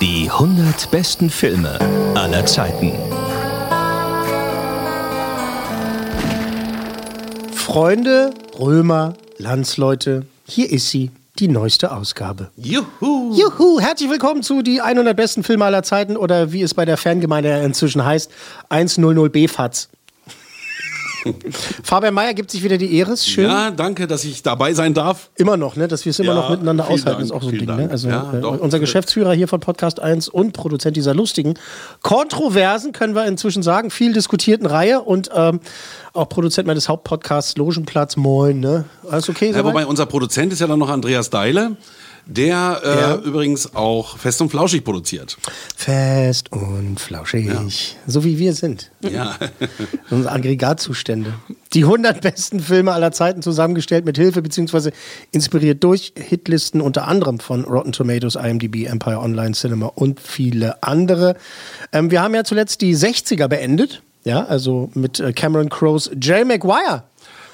Die 100 besten Filme aller Zeiten. Freunde, Römer, Landsleute, hier ist sie, die neueste Ausgabe. Juhu! Juhu, herzlich willkommen zu die 100 besten Filme aller Zeiten oder wie es bei der Fangemeinde inzwischen heißt, 100b FATS. Fabian Mayer gibt sich wieder die Ehre, schön. Ja, danke, dass ich dabei sein darf. Immer noch, ne? dass wir es immer Ja, noch miteinander aushalten, Dank, ist auch so ein Ding. Ne? Also Ja, äh, unser Geschäftsführer hier von Podcast 1 und Produzent dieser lustigen, kontroversen, können wir inzwischen sagen, viel diskutierten Reihe und ähm, auch Produzent meines Hauptpodcasts Logenplatz. Moin, ne? Alles okay? Ja, wobei unser Produzent ist ja dann noch Andreas Deile, der äh, Ja. übrigens auch fest und flauschig produziert. Fest und flauschig. So wie wir sind. Ja. Unsere Aggregatzustände. Die 100 besten Filme aller Zeiten zusammengestellt mit Hilfe bzw. inspiriert durch Hitlisten unter anderem von Rotten Tomatoes, IMDb, Empire Online Cinema und viele andere. Ähm, wir haben ja zuletzt die 60er beendet. Ja, also mit äh, Cameron Crowes Jay Maguire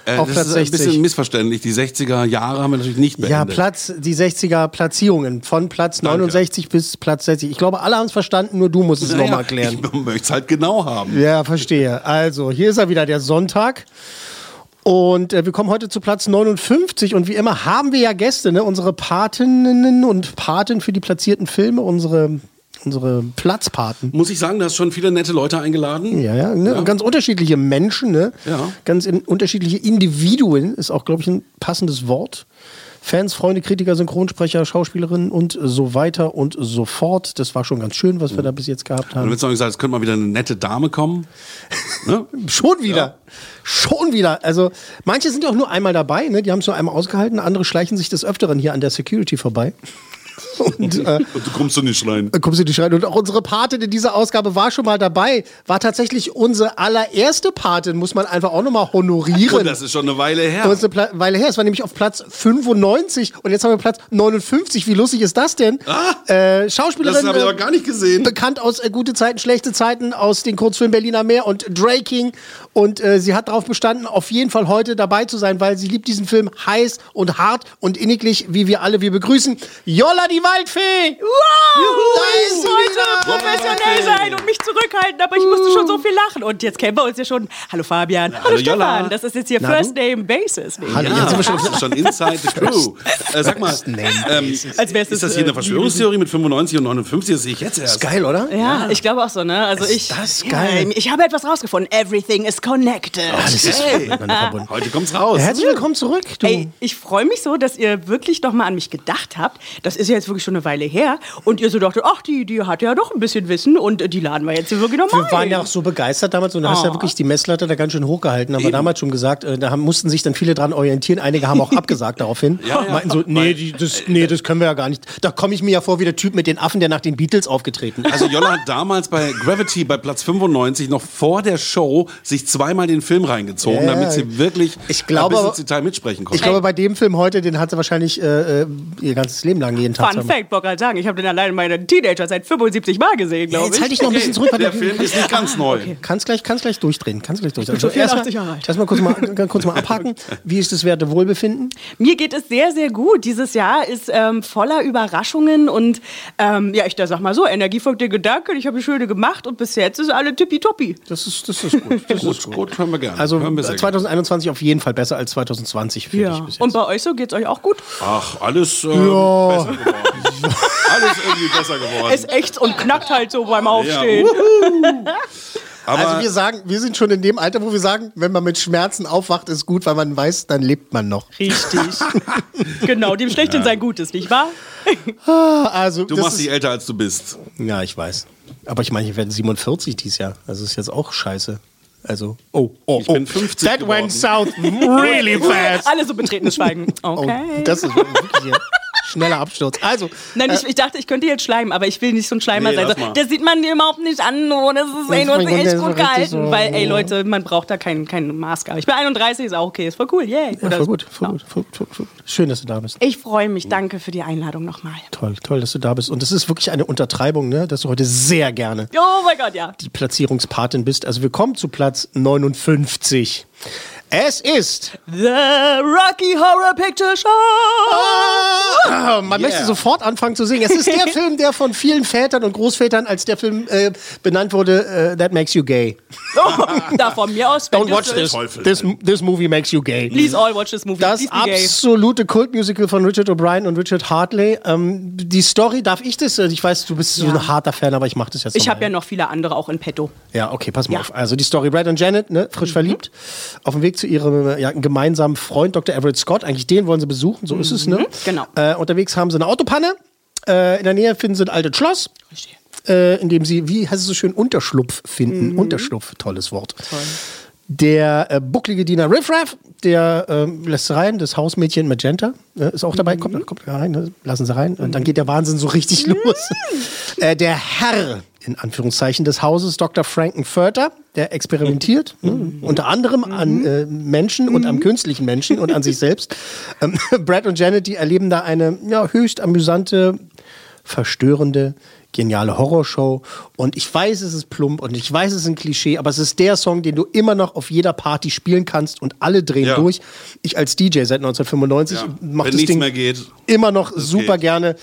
Äh, auf das Platz ist ein 60. bisschen missverständlich. Die 60er Jahre haben wir natürlich nicht beendet. Ja, Platz, die 60er Platzierungen von Platz Danke. 69 bis Platz 60. Ich glaube, alle haben es verstanden, nur du musst es Naja, nochmal erklären. Ich möchte es halt genau haben. Ja, verstehe. Also, hier ist er wieder, der Sonntag. Und äh, wir kommen heute zu Platz 59 und wie immer haben wir ja Gäste, ne? unsere Patinnen und Paten für die platzierten Filme, unsere, unsere Platzpaten. Muss ich sagen, du hast schon viele nette Leute eingeladen. Ja, ja, ne? ganz unterschiedliche Menschen, ne? Ja. ganz in, unterschiedliche Individuen, ist auch, glaube ich, ein passendes Wort. Fans, Freunde, Kritiker, Synchronsprecher, Schauspielerinnen und so weiter und so fort. Das war schon ganz schön, was wir da bis jetzt gehabt Und du haben. willst noch gesagt, es könnte mal wieder eine nette Dame kommen. ne? Schon wieder. Schon wieder. Also, manche sind ja auch nur einmal dabei, ne? Die haben es nur einmal ausgehalten. Andere schleichen sich des Öfteren hier an der Security vorbei. Und äh, Und du kommst du nicht rein. dann kommst du nicht rein. Und auch unsere Patin in dieser Ausgabe war schon mal dabei. War tatsächlich unsere allererste Patin, muss man einfach auch nochmal honorieren. Und das ist schon eine Weile her. Das ist eine Weile her. Es war nämlich auf Platz 95 und jetzt haben wir Platz 59. Wie lustig ist das denn? äh, Schauspielerin. Ah! Das habe ich äh, aber gar nicht gesehen. bekannt aus äh, Gute Zeiten, Schlechte Zeiten, aus den Kurzfilmen Berliner Meer und Draking. Und äh, sie hat darauf bestanden, auf jeden Fall heute dabei zu sein, weil sie liebt diesen Film heiß und hart und inniglich, wie wir alle. Wir begrüßen Jolla die Waldfee! Wow! Da ist ich sie wollte wieder. professionell sein und mich zurückhalten, aber ich musste schon so viel lachen. Und jetzt kennen wir uns ja schon. Hallo Fabian, hallo, hallo Stefan. Jolla. Das ist jetzt hier Na, First? Name Basis. Hallo, Ja, jetzt sind wir schon das ist schon Inside the Crew. Äh, sag mal, ähm, Als wär's ist das, hier äh, eine Verschwörungstheorie mit 95 und 59? Das sehe ich jetzt erst. Ist geil, oder? Ja, ich glaube auch so, ne? Also Ist ich, das geil? Ja, ich habe etwas rausgefunden. Everything is connected. Das ist Hey. Heute kommt's raus. Herzlich willkommen zurück. Du. Ey, ich freue mich so, dass ihr wirklich doch mal an mich gedacht habt. Das ist ja jetzt wirklich schon eine Weile her. Und ihr so dachtet, ach, die, die hat ja doch ein bisschen Wissen und äh, die laden wir jetzt hier wirklich nochmal Wir waren ja auch so begeistert damals und du hast ja Oh. wirklich die Messlatte da ganz schön hochgehalten. Aber damals schon gesagt, äh, da haben, mussten sich dann viele dran orientieren. Einige haben auch abgesagt daraufhin. Ja, ja. Meinten so, nee, die, das, nee, das können wir ja gar nicht. Da komme ich mir ja vor wie der Typ mit den Affen, der nach den Beatles aufgetreten ist. Also Jolla hat damals bei Gravity bei Platz 95 noch vor der Show sich zweimal den Film reingezogen, Ja, damit sie wirklich ich glaube ein bisschen Detail mitsprechen konnte. Ich glaube, bei dem Film heute, den hat sie wahrscheinlich äh, äh, ihr ganzes Leben lang jeden Tag. Fun zu- Fact, Bock halt sagen, ich habe den allein meine Teenager seit 75 Mal gesehen, Ja, glaube jetzt ich. halte ich noch ein bisschen zurück. der Film ist nicht ganz neu. Kannst gleich, kannst gleich durchdrehen. Kannst gleich durchdrehen. Also erstmal 84 Jahre alt. erstmal kurz mal, ganz kurz mal abhaken. Wie ist das Werte Wohlbefinden? Mir geht es sehr, sehr gut. Dieses Jahr ist ähm, voller Überraschungen und ähm, ja, ich da sag mal so, Energie folgt den Gedanken. Ich habe die Schöne gemacht und bis jetzt ist alle tippitoppi. Das ist, das ist gut. Das ist Gut, gut, hören wir gerne. Also wir sehr 2021 auf jeden Fall besser als 2020 für dich Ja. bis jetzt. Und bei euch so geht's euch auch gut? Ach, alles äh, besser geworden. alles irgendwie besser geworden. Es ächzt und knackt halt so beim Aufstehen. Aber also wir sagen, wir sind schon in dem Alter, wo wir sagen, wenn man mit Schmerzen aufwacht, ist gut, weil man weiß, dann lebt man noch. Richtig. genau, dem Schlechten sein Gutes, nicht wahr? Also du das machst ist, dich älter, als du bist. Ja, ich weiß. Aber ich meine, ich werde 47 dieses Jahr. Also ist jetzt auch scheiße. Also, oh, oh, Ich oh. bin 50 That geworden. went south really fast. Alle so betretenes Schweigen. Oh, Okay. das ist wirklich hier schneller Absturz. Also, Nein, ich, ich dachte, ich könnte jetzt schleimen, aber ich will nicht so ein Schleimer Nee, sein. So. Das sieht man dir überhaupt nicht an. Oh, das ist, ey, du hast dich Der echt so gut gehalten. so- Weil, ey, Leute, man braucht da keinen kein Maßgabe. Ich bin 31, ist auch okay. Ist voll cool. Yay. ja, Oder- voll gut, voll Ja. gut, voll, voll, voll. Schön, dass du da bist. Ich freue mich. Danke für die Einladung nochmal. Toll, toll, dass du da bist. Und es ist wirklich eine Untertreibung, ne, dass du heute sehr gerne Oh mein Gott, ja. die Platzierungspatin bist. Also wir kommen zu Platz 59. Es ist. The Rocky Horror Picture Show. Ah, man möchte sofort anfangen zu singen. Es ist der Film, der von vielen Vätern und Großvätern als der Film äh, benannt wurde, äh, That Makes You Gay. Oh, da von mir aus. Don't watch this. Teufel. This, this movie makes you gay. Please all watch this movie. Das absolute Kultmusical von Richard O'Brien und Richard Hartley. Ähm, die Story, darf ich das? Ich weiß, du bist so Ja. ein harter Fan, aber ich mache das jetzt Ich habe ja noch viele andere auch in petto. Ja, okay, pass mal Ja. auf. Also die Story, Brad und Janet, ne, frisch verliebt, auf dem Weg zu ihrem ja, gemeinsamen Freund Dr. Everett Scott. Eigentlich den wollen sie besuchen, so ist es, ne? genau. Äh, unterwegs haben sie eine Autopanne. Äh, in der Nähe finden sie ein altes Schloss. Äh, in dem sie, wie heißt es so schön, Unterschlupf finden. Unterschlupf, tolles Wort. Der äh, bucklige Diener Riffraff, der ähm, lässt rein, das Hausmädchen Magenta äh, ist auch dabei, kommt, kommt rein, ne? lassen sie rein. Und dann geht der Wahnsinn so richtig los. Äh, der Herr, in Anführungszeichen, des Hauses, Dr. Frankenfurter, der experimentiert, ne? unter anderem an äh, Menschen und am künstlichen Menschen und an sich selbst. Ähm, Brad und Janet, die erleben da eine ja, höchst amüsante, verstörende, geniale Horrorshow. Und ich weiß, es ist plump und ich weiß, es ist ein Klischee, aber es ist der Song, den du immer noch auf jeder Party spielen kannst und alle drehen Ja. durch. Ich als DJ seit 1995 Ja. mach Wenn das Ding mehr geht. immer noch super geht. gerne.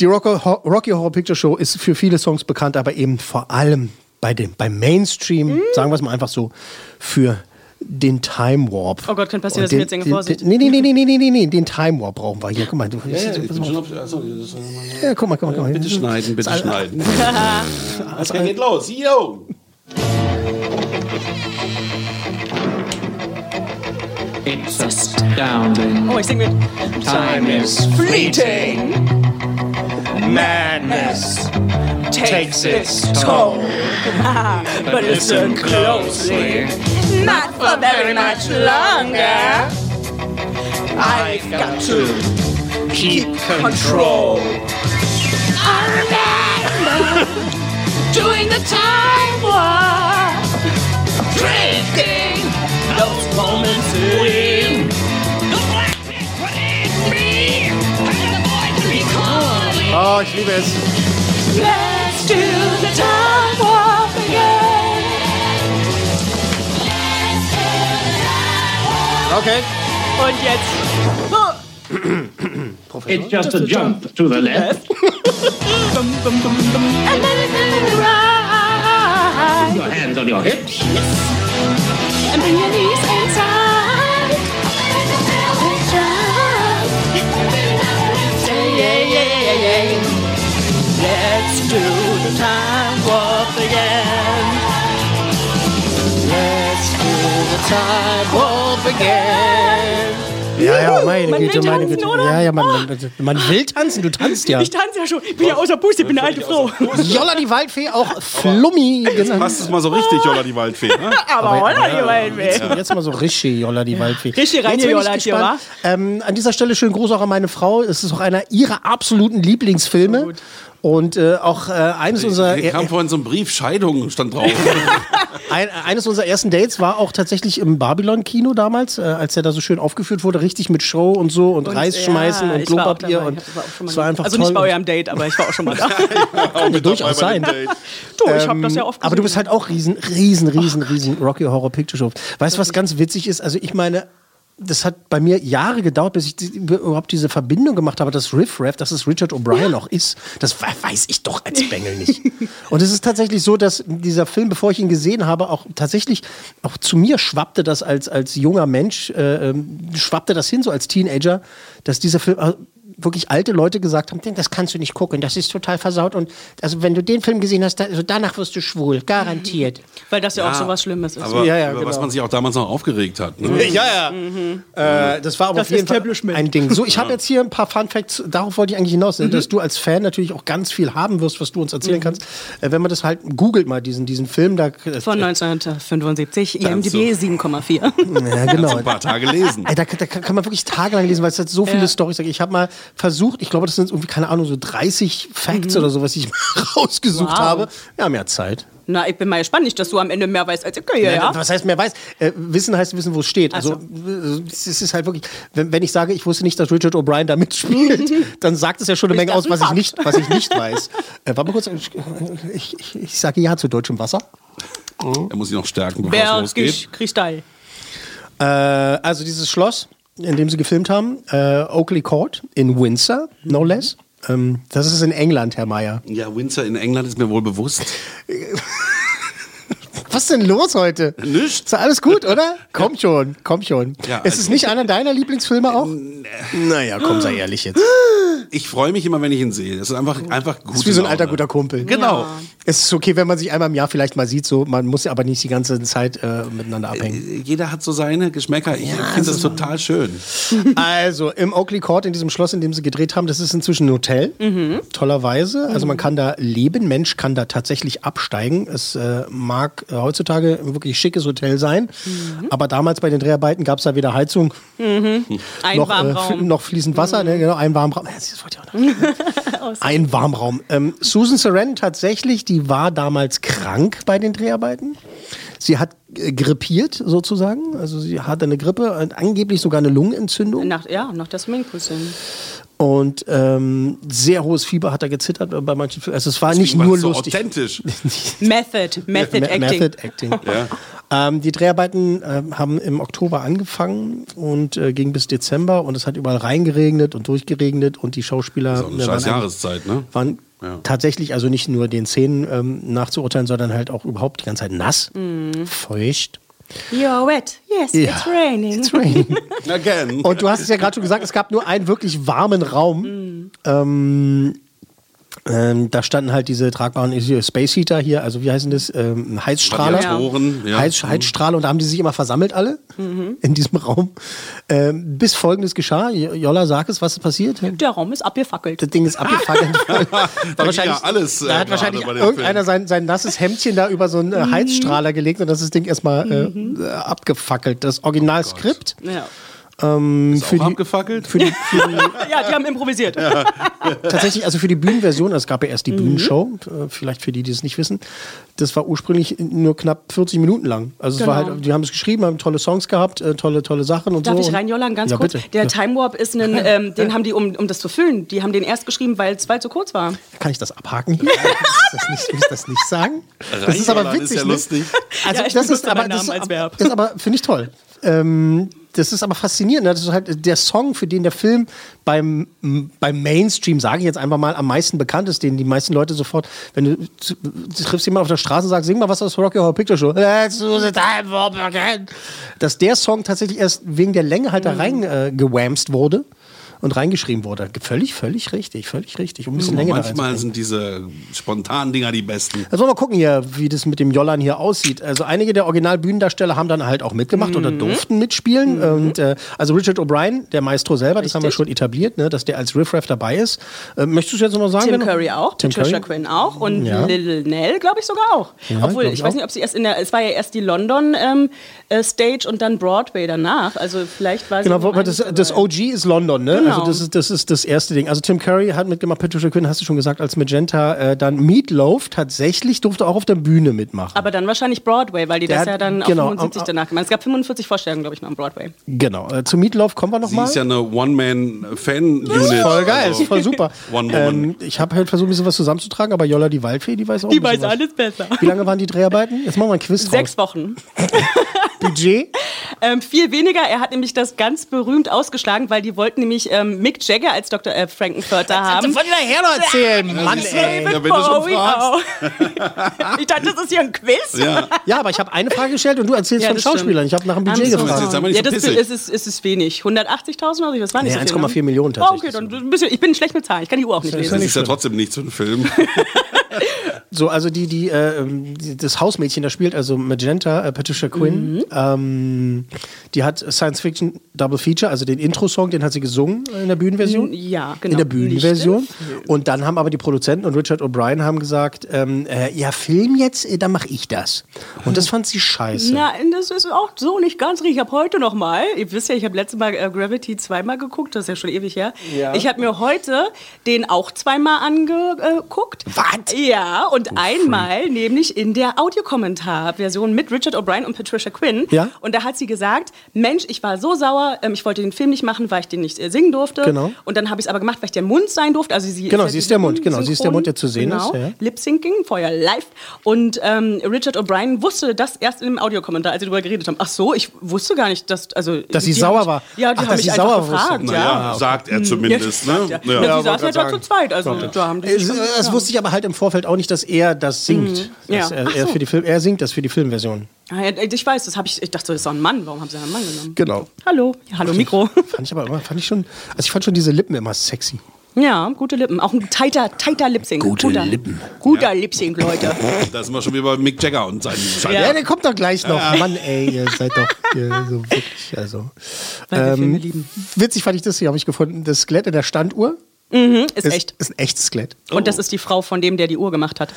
Die Rocky, Horror Picture Show ist für viele Songs bekannt, aber eben vor allem bei dem, beim Mainstream, Mhm. sagen wir es mal einfach so, für den Time Warp. Oh Gott, könnte passieren, dass ich jetzt singe. den- Vorsicht. Nee, nee, nee, nee, nee, nee, nee, nee, den Time Warp brauchen wir hier. Guck mal, du, Ja, ja, ich bin schon auf, also, ja, guck mal, guck mal, guck mal. bitte schneiden, bitte schneiden. Also, geht los. Yo! It's astounding. Oh, ich singe mit. Time is Fleeting Madness takes its toll. but listen closely. Not for very much longer. I've got to keep control. I remember doing the time warp, drinking those moments in. The black pit within me, and the voice be calling. Oh, ich liebe es. Let's do the time warp again. Okay. Und jetzt. It's just a jump to the left. And then it's in the right. Your hands on your hips. And bring your knees inside. Yeah. Let's do the time warp again. Let's do the time warp again. Ja, ja, meine Man will Güte, meine tanzen, Güte. oder? Ja, ja, man, man, man will tanzen, du tanzt ja. Ich tanze ja schon. Ich bin ja außer Puste, ich bin eine alte Frau. Jolla die Waldfee, auch Flummi genannt. Passt es mal so richtig, Jolla die Waldfee. Ne? Aber holla, die. Und Jetzt mal so richtig, Jolla die Waldfee. Richtig rein Jolla, gespannt. Ähm, an dieser Stelle schönen Gruß auch an meine Frau. Es ist auch einer ihrer absoluten Lieblingsfilme. Und äh, auch äh, eines unserer kam vorhin so ein Brief, Scheidung stand drauf. ein, eines unserer ersten Dates war auch tatsächlich im Babylon-Kino damals, äh, als er da so schön aufgeführt wurde, richtig mit Show und so und, Reis schmeißen ja, und war auch Klopapier und Ich war auch schon mal es war einfach Also toll. nicht bei eurem Date, aber ich war auch schon mal da. Kann ja durchaus sein. du, ich habe das ja oft Aber du bist gesehen. halt auch riesen, riesen, riesen, riesen Rocky Horror Picture Show. Weißt du, was ganz witzig ist? Also ich meine, das hat bei mir Jahre gedauert, bis ich die, überhaupt diese Verbindung gemacht habe, dass Riff Raff, dass es Richard O'Brien auch ist. Das we- weiß ich doch als Bengel nicht. Und es ist tatsächlich so, dass dieser Film, bevor ich ihn gesehen habe, auch tatsächlich auch zu mir schwappte das als, als junger Mensch, äh, ähm, schwappte das hin, so als Teenager, dass dieser Film äh, wirklich alte Leute gesagt haben, das kannst du nicht gucken, das ist total versaut und also wenn du den Film gesehen hast, da, also danach wirst du schwul, garantiert. Weil das ja, auch Ja, so was Schlimmes ist. Aber Ja, ja, über was genau. man sich auch damals noch aufgeregt hat. Ne? Ja, ja. Äh, das war aber Das auf jeden ist Fall ein Ding. So, ich habe jetzt hier ein paar Fun Facts, darauf wollte ich eigentlich hinaus, Mhm. dass du als Fan natürlich auch ganz viel haben wirst, was du uns erzählen kannst. Äh, wenn man das halt googelt mal, diesen, diesen Film, da. Von 1975, IMDb so. 7,4. Ja, genau. Ein paar Tage lesen. Ey, da, da kann man wirklich tagelang lesen, weil es hat so viele Ja. Storys. Ich habe mal versucht, ich glaube, das sind irgendwie, keine Ahnung, so 30 Facts oder so, was ich rausgesucht Mhm. Wow. habe. Wir haben ja Zeit. Na, ich bin mal gespannt, nicht, dass du am Ende mehr weißt als ich. Ja, ja. Was heißt, mehr weiß? Äh, wissen heißt wissen, wo es steht. Also, äh, es ist halt wirklich, wenn, wenn ich sage, ich wusste nicht, dass Richard O'Brien da mitspielt, dann sagt es ja schon eine Ist Menge aus, ein was ich nicht, was ich nicht weiß. Äh, warte mal kurz, ich, ich, ich sage ja zu deutschem Wasser. Er muss sich noch stärken, bevor es losgeht. Bergisch Kristall. Äh, also dieses Schloss, in dem sie gefilmt haben, äh, Oakley Court in Windsor, no less. Ähm, das ist in England, Herr Mayer. Ja, Windsor in England ist mir wohl bewusst. Was ist denn los heute? Nichts. Ist alles gut, oder? Komm schon, komm schon. Ja, ist es also- nicht einer deiner Lieblingsfilme auch? Naja, komm, sei ehrlich jetzt. Ich freue mich immer, wenn ich ihn sehe. Das ist einfach, einfach gut. Das ist wie so ein alter guter Kumpel. Genau. Es ist okay, wenn man sich einmal im Jahr vielleicht mal sieht, so man muss ja aber nicht die ganze Zeit äh, miteinander abhängen. Jeder hat so seine Geschmäcker. Ich finde das total schön. Also im Oakley Court, in diesem Schloss, in dem sie gedreht haben, das ist inzwischen ein Hotel. Tollerweise. Also man kann da leben, Mensch kann da tatsächlich absteigen. Es äh, mag äh, heutzutage ein wirklich schickes Hotel sein, aber damals bei den Dreharbeiten gab es da weder Heizung Ein noch, äh, Warmraum. noch fließend Wasser, ne? genau, ein Warmraum. Das wollte ich auch noch. ein Warmraum. Ähm, Susan Sarandon tatsächlich, die war damals krank bei den Dreharbeiten. Sie hat äh, grippiert sozusagen, also sie hatte eine Grippe, angeblich sogar eine Lungenentzündung Nach, ja, nach der Swimmingpool-Szene. Und ähm, sehr hohes Fieber hat er gezittert bei manchen Filmen. Also es war nicht War nur so lustig. authentisch. Method, Method Me- Acting. Method Acting. ähm, die Dreharbeiten ähm, haben im Oktober angefangen und äh, ging bis Dezember und es hat überall reingeregnet und durchgeregnet und die Schauspieler So eine äh, scheiß waren, Jahreszeit, ne? waren Ja. tatsächlich also nicht nur den Szenen ähm, nachzuurteilen, sondern halt auch überhaupt die ganze Zeit nass, Mhm. feucht. You're wet. Yes, Ja. it's raining. It's raining. Again. Und du hast es ja gerade schon gesagt, es gab nur einen wirklich warmen Raum. Ähm, ähm, da standen halt diese tragbaren Space Heater hier, also wie heißen das? Ähm, Heizstrahler. Ja. Heiz, Heizstrahler und da haben die sich immer versammelt alle in diesem Raum. Ähm, bis folgendes geschah. Jolla, sag es, was ist passiert? Der Raum ist abgefackelt. Das Ding ist abgefackelt. War wahrscheinlich, ja alles, äh, da hat gerade wahrscheinlich irgendeiner sein, sein nasses Hemdchen da über so einen äh, Heizstrahler gelegt und das ist das Ding erstmal äh, äh, abgefackelt. Das Originalskript. Ja. Ähm, Ist auch abgefackelt? für die, für die, ja, die haben improvisiert. tatsächlich, also für die Bühnenversion, es gab ja erst die Mhm. Bühnenshow, äh, vielleicht für die, die es nicht wissen, das war ursprünglich nur knapp 40 Minuten lang. Also es war Genau. halt, die haben es geschrieben, haben tolle Songs gehabt, äh, tolle, tolle Sachen und Darf so. ich reinjollern, ganz ja, kurz? Bitte. Der ja. Time Warp ist ein, ähm, den haben die, um, um das zu füllen, die haben den erst geschrieben, weil es zu kurz war. Kann ich das abhaken hier? Muss das nicht, muss das nicht sagen? Das ist aber witzig. ist ja ne? lustig. Also Ja, ich das ist aber das ist, als Verb. das ist aber finde ich toll. Ähm, das ist aber faszinierend. ne? Das ist halt der Song, für den der Film beim, beim Mainstream, sage ich jetzt einfach mal, am meisten bekannt ist, den die meisten Leute sofort, wenn du, du triffst jemanden auf der Straße und sagst, sing mal was aus Rocky Horror Picture Show. Dass der Song tatsächlich erst wegen der Länge halt da rein äh, gewamst wurde und reingeschrieben wurde. Völlig, völlig richtig, völlig richtig. Um ein bisschen Länge da Manchmal sind diese spontanen Dinger die besten. Also mal gucken hier, wie das mit dem Jollern hier aussieht. Also einige der Originalbühnendarsteller haben dann halt auch mitgemacht oder durften mitspielen. Und äh, also Richard O'Brien, der Maestro selber, das haben wir Richtig. schon etabliert, ne, dass der als Riffraff dabei ist. Äh, möchtest du es jetzt noch mal sagen? Tim Curry auch, Tim Patricia Curry? Quinn auch und Ja. Lil Nell, glaube ich sogar auch. Ja, Obwohl, ich, ich weiß auch. nicht, ob sie erst in der, es war ja erst die London ähm, äh, Stage und dann Broadway danach. Also vielleicht war sie. Genau, das, das. OG ist London, ne? Genau. Also das ist, das ist das erste Ding. Also Tim Curry hat mitgemacht, Patricia Quinn, hast du schon gesagt, als Magenta. Äh, dann Meatloaf tatsächlich durfte auch auf der Bühne mitmachen. Aber dann wahrscheinlich Broadway, weil die Der das hat- ja dann genau, auf 75 am- danach gemacht haben. Es gab 45 Vorstellungen, glaube ich, noch am Broadway. genau. Äh, zu Meatloaf kommen wir noch Sie mal. ist ja eine One-Man-Fan-Unit. Voll geil, Also, ist voll super. Ähm, ich habe halt versucht, ein bisschen was zusammenzutragen, aber Jolla, die Waldfee, die weiß auch ein bisschen was. besser. Wie lange waren die Dreharbeiten? Jetzt machen wir ein Quiz Sechs draus. Wochen. Budget? Ähm, viel weniger. Er hat nämlich das ganz berühmt ausgeschlagen, weil die wollten nämlich ähm, Mick Jagger als Dr. Äh, Frankenfurter haben. Von daher noch erzählen, Mann, ey. Ja, wenn Bowie auch. ich dachte, das ist hier ein Quiz. Ja. Ja, aber ich habe eine Frage gestellt und du erzählst Ja, von das. Schauspielern. Ich habe nach dem Budget so gefragt. Nicht Ja, so das pissig. ist, ist, ist, ist wenig. 180.000 oder so? Das war nicht Nee, so viel. 1,4 ne? Millionen Oh, okay, tatsächlich. dann ein bisschen, ich bin schlecht mit Zahlen. Ich kann die Uhr auch nicht Das lesen. Das ist ja trotzdem nichts für einen Film. So, also die, die, äh, ähm, das Hausmädchen, das spielt also Magenta, äh, Patricia Quinn, Mhm. ähm, die hat Science Fiction Double Feature, also den Intro-Song, den hat sie gesungen in der Bühnenversion. Ja, genau. In der Bühnenversion. Und dann haben aber die Produzenten und Richard O'Brien haben gesagt, ähm, äh, ja, Film jetzt, äh, dann mache ich das. Und das fand sie scheiße. Nein, das ist auch so nicht ganz richtig. Ich habe heute noch mal, ihr wisst ja, ich habe letztes Mal äh, Gravity zweimal geguckt, das ist ja schon ewig her. Ja. Ich habe mir heute den auch zweimal angeguckt. Was? Ja, und einmal nämlich in der Audiokommentarversion mit Richard O'Brien und Patricia Quinn. Ja. Und da hat sie gesagt, Mensch, ich war so sauer, ähm, ich wollte den Film nicht machen, weil ich den nicht äh, singen durfte. Genau. Und dann habe ich es aber gemacht, weil ich der Mund sein durfte. Also sie Genau, ja sie ist der Mund, genau, sie ist der Mund, der zu sehen genau. ist, ja. Lip-Syncing, vorher live. Und ähm, Richard O'Brien wusste das erst im Audiokommentar, als sie darüber geredet haben. Ach so, ich wusste gar nicht, dass... Also, Dass sie sauer mich- war. Ja, die Ach, haben dass mich sie einfach sauer gefragt. wusste. Naja, sagt er zumindest. Ne? Ja, Ja. ja, Ja, sie saßen ja grad da zu zweit. Also, da haben die Es, das wusste ich aber halt im Vorfeld auch nicht, dass er das singt. Mhm. Ja. er, er, so. für die Film, er singt das für die Filmversion. Ah, ja, ich weiß, das habe ich. Ich dachte, das ist doch ein Mann. Warum haben sie einen Mann genommen? Genau. Hallo, ja, hallo Mikro. Fand ich aber immer, fand ich schon, also ich fand schon diese Lippen immer sexy. Ja, gute Lippen. Auch ein tighter, tighter Lip-Sync. Gute guter, Lippen. Guter Lip-Sync, Leute. Da sind wir schon wieder bei Mick Jagger und seinen Scheiß. Ja, der kommt doch gleich noch. Mann, ey, ihr seid doch ihr, so wirklich, also. Lieben. Witzig fand ich das hier, habe ich gefunden. Das Skelett in der Standuhr Ist, ist, echt. ist ein echtes Skelett. Und das ist die Frau von dem, der die Uhr gemacht hat.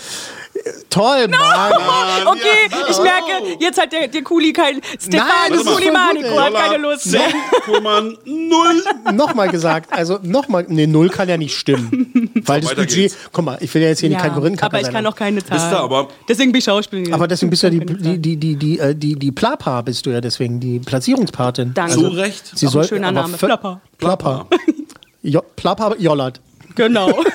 Toll, Mann. Okay, ich merke, jetzt hat der, der Kuli kein. Nein, Stefan ist Kulimanico hat keine Lust mehr. Kuhlmann, null. nochmal gesagt, also nochmal, nee, null kann ja nicht stimmen. Weil das Budget, geht's. guck mal, ich will ja jetzt hier Ja, kein Korinthenkacker aber ich kann auch keine Zahlen. Bist du aber- Deswegen bin ich Schauspielerin. aber deswegen bist du ja die, Keine die, die, die, die, äh, die, die Plapa bist du ja deswegen, die Platzierungspatin. Danke. Zu Recht. Sie Auch ein soll, schöner Name, Plappa. Plappa. Jo, Plappa Jollert. Genau.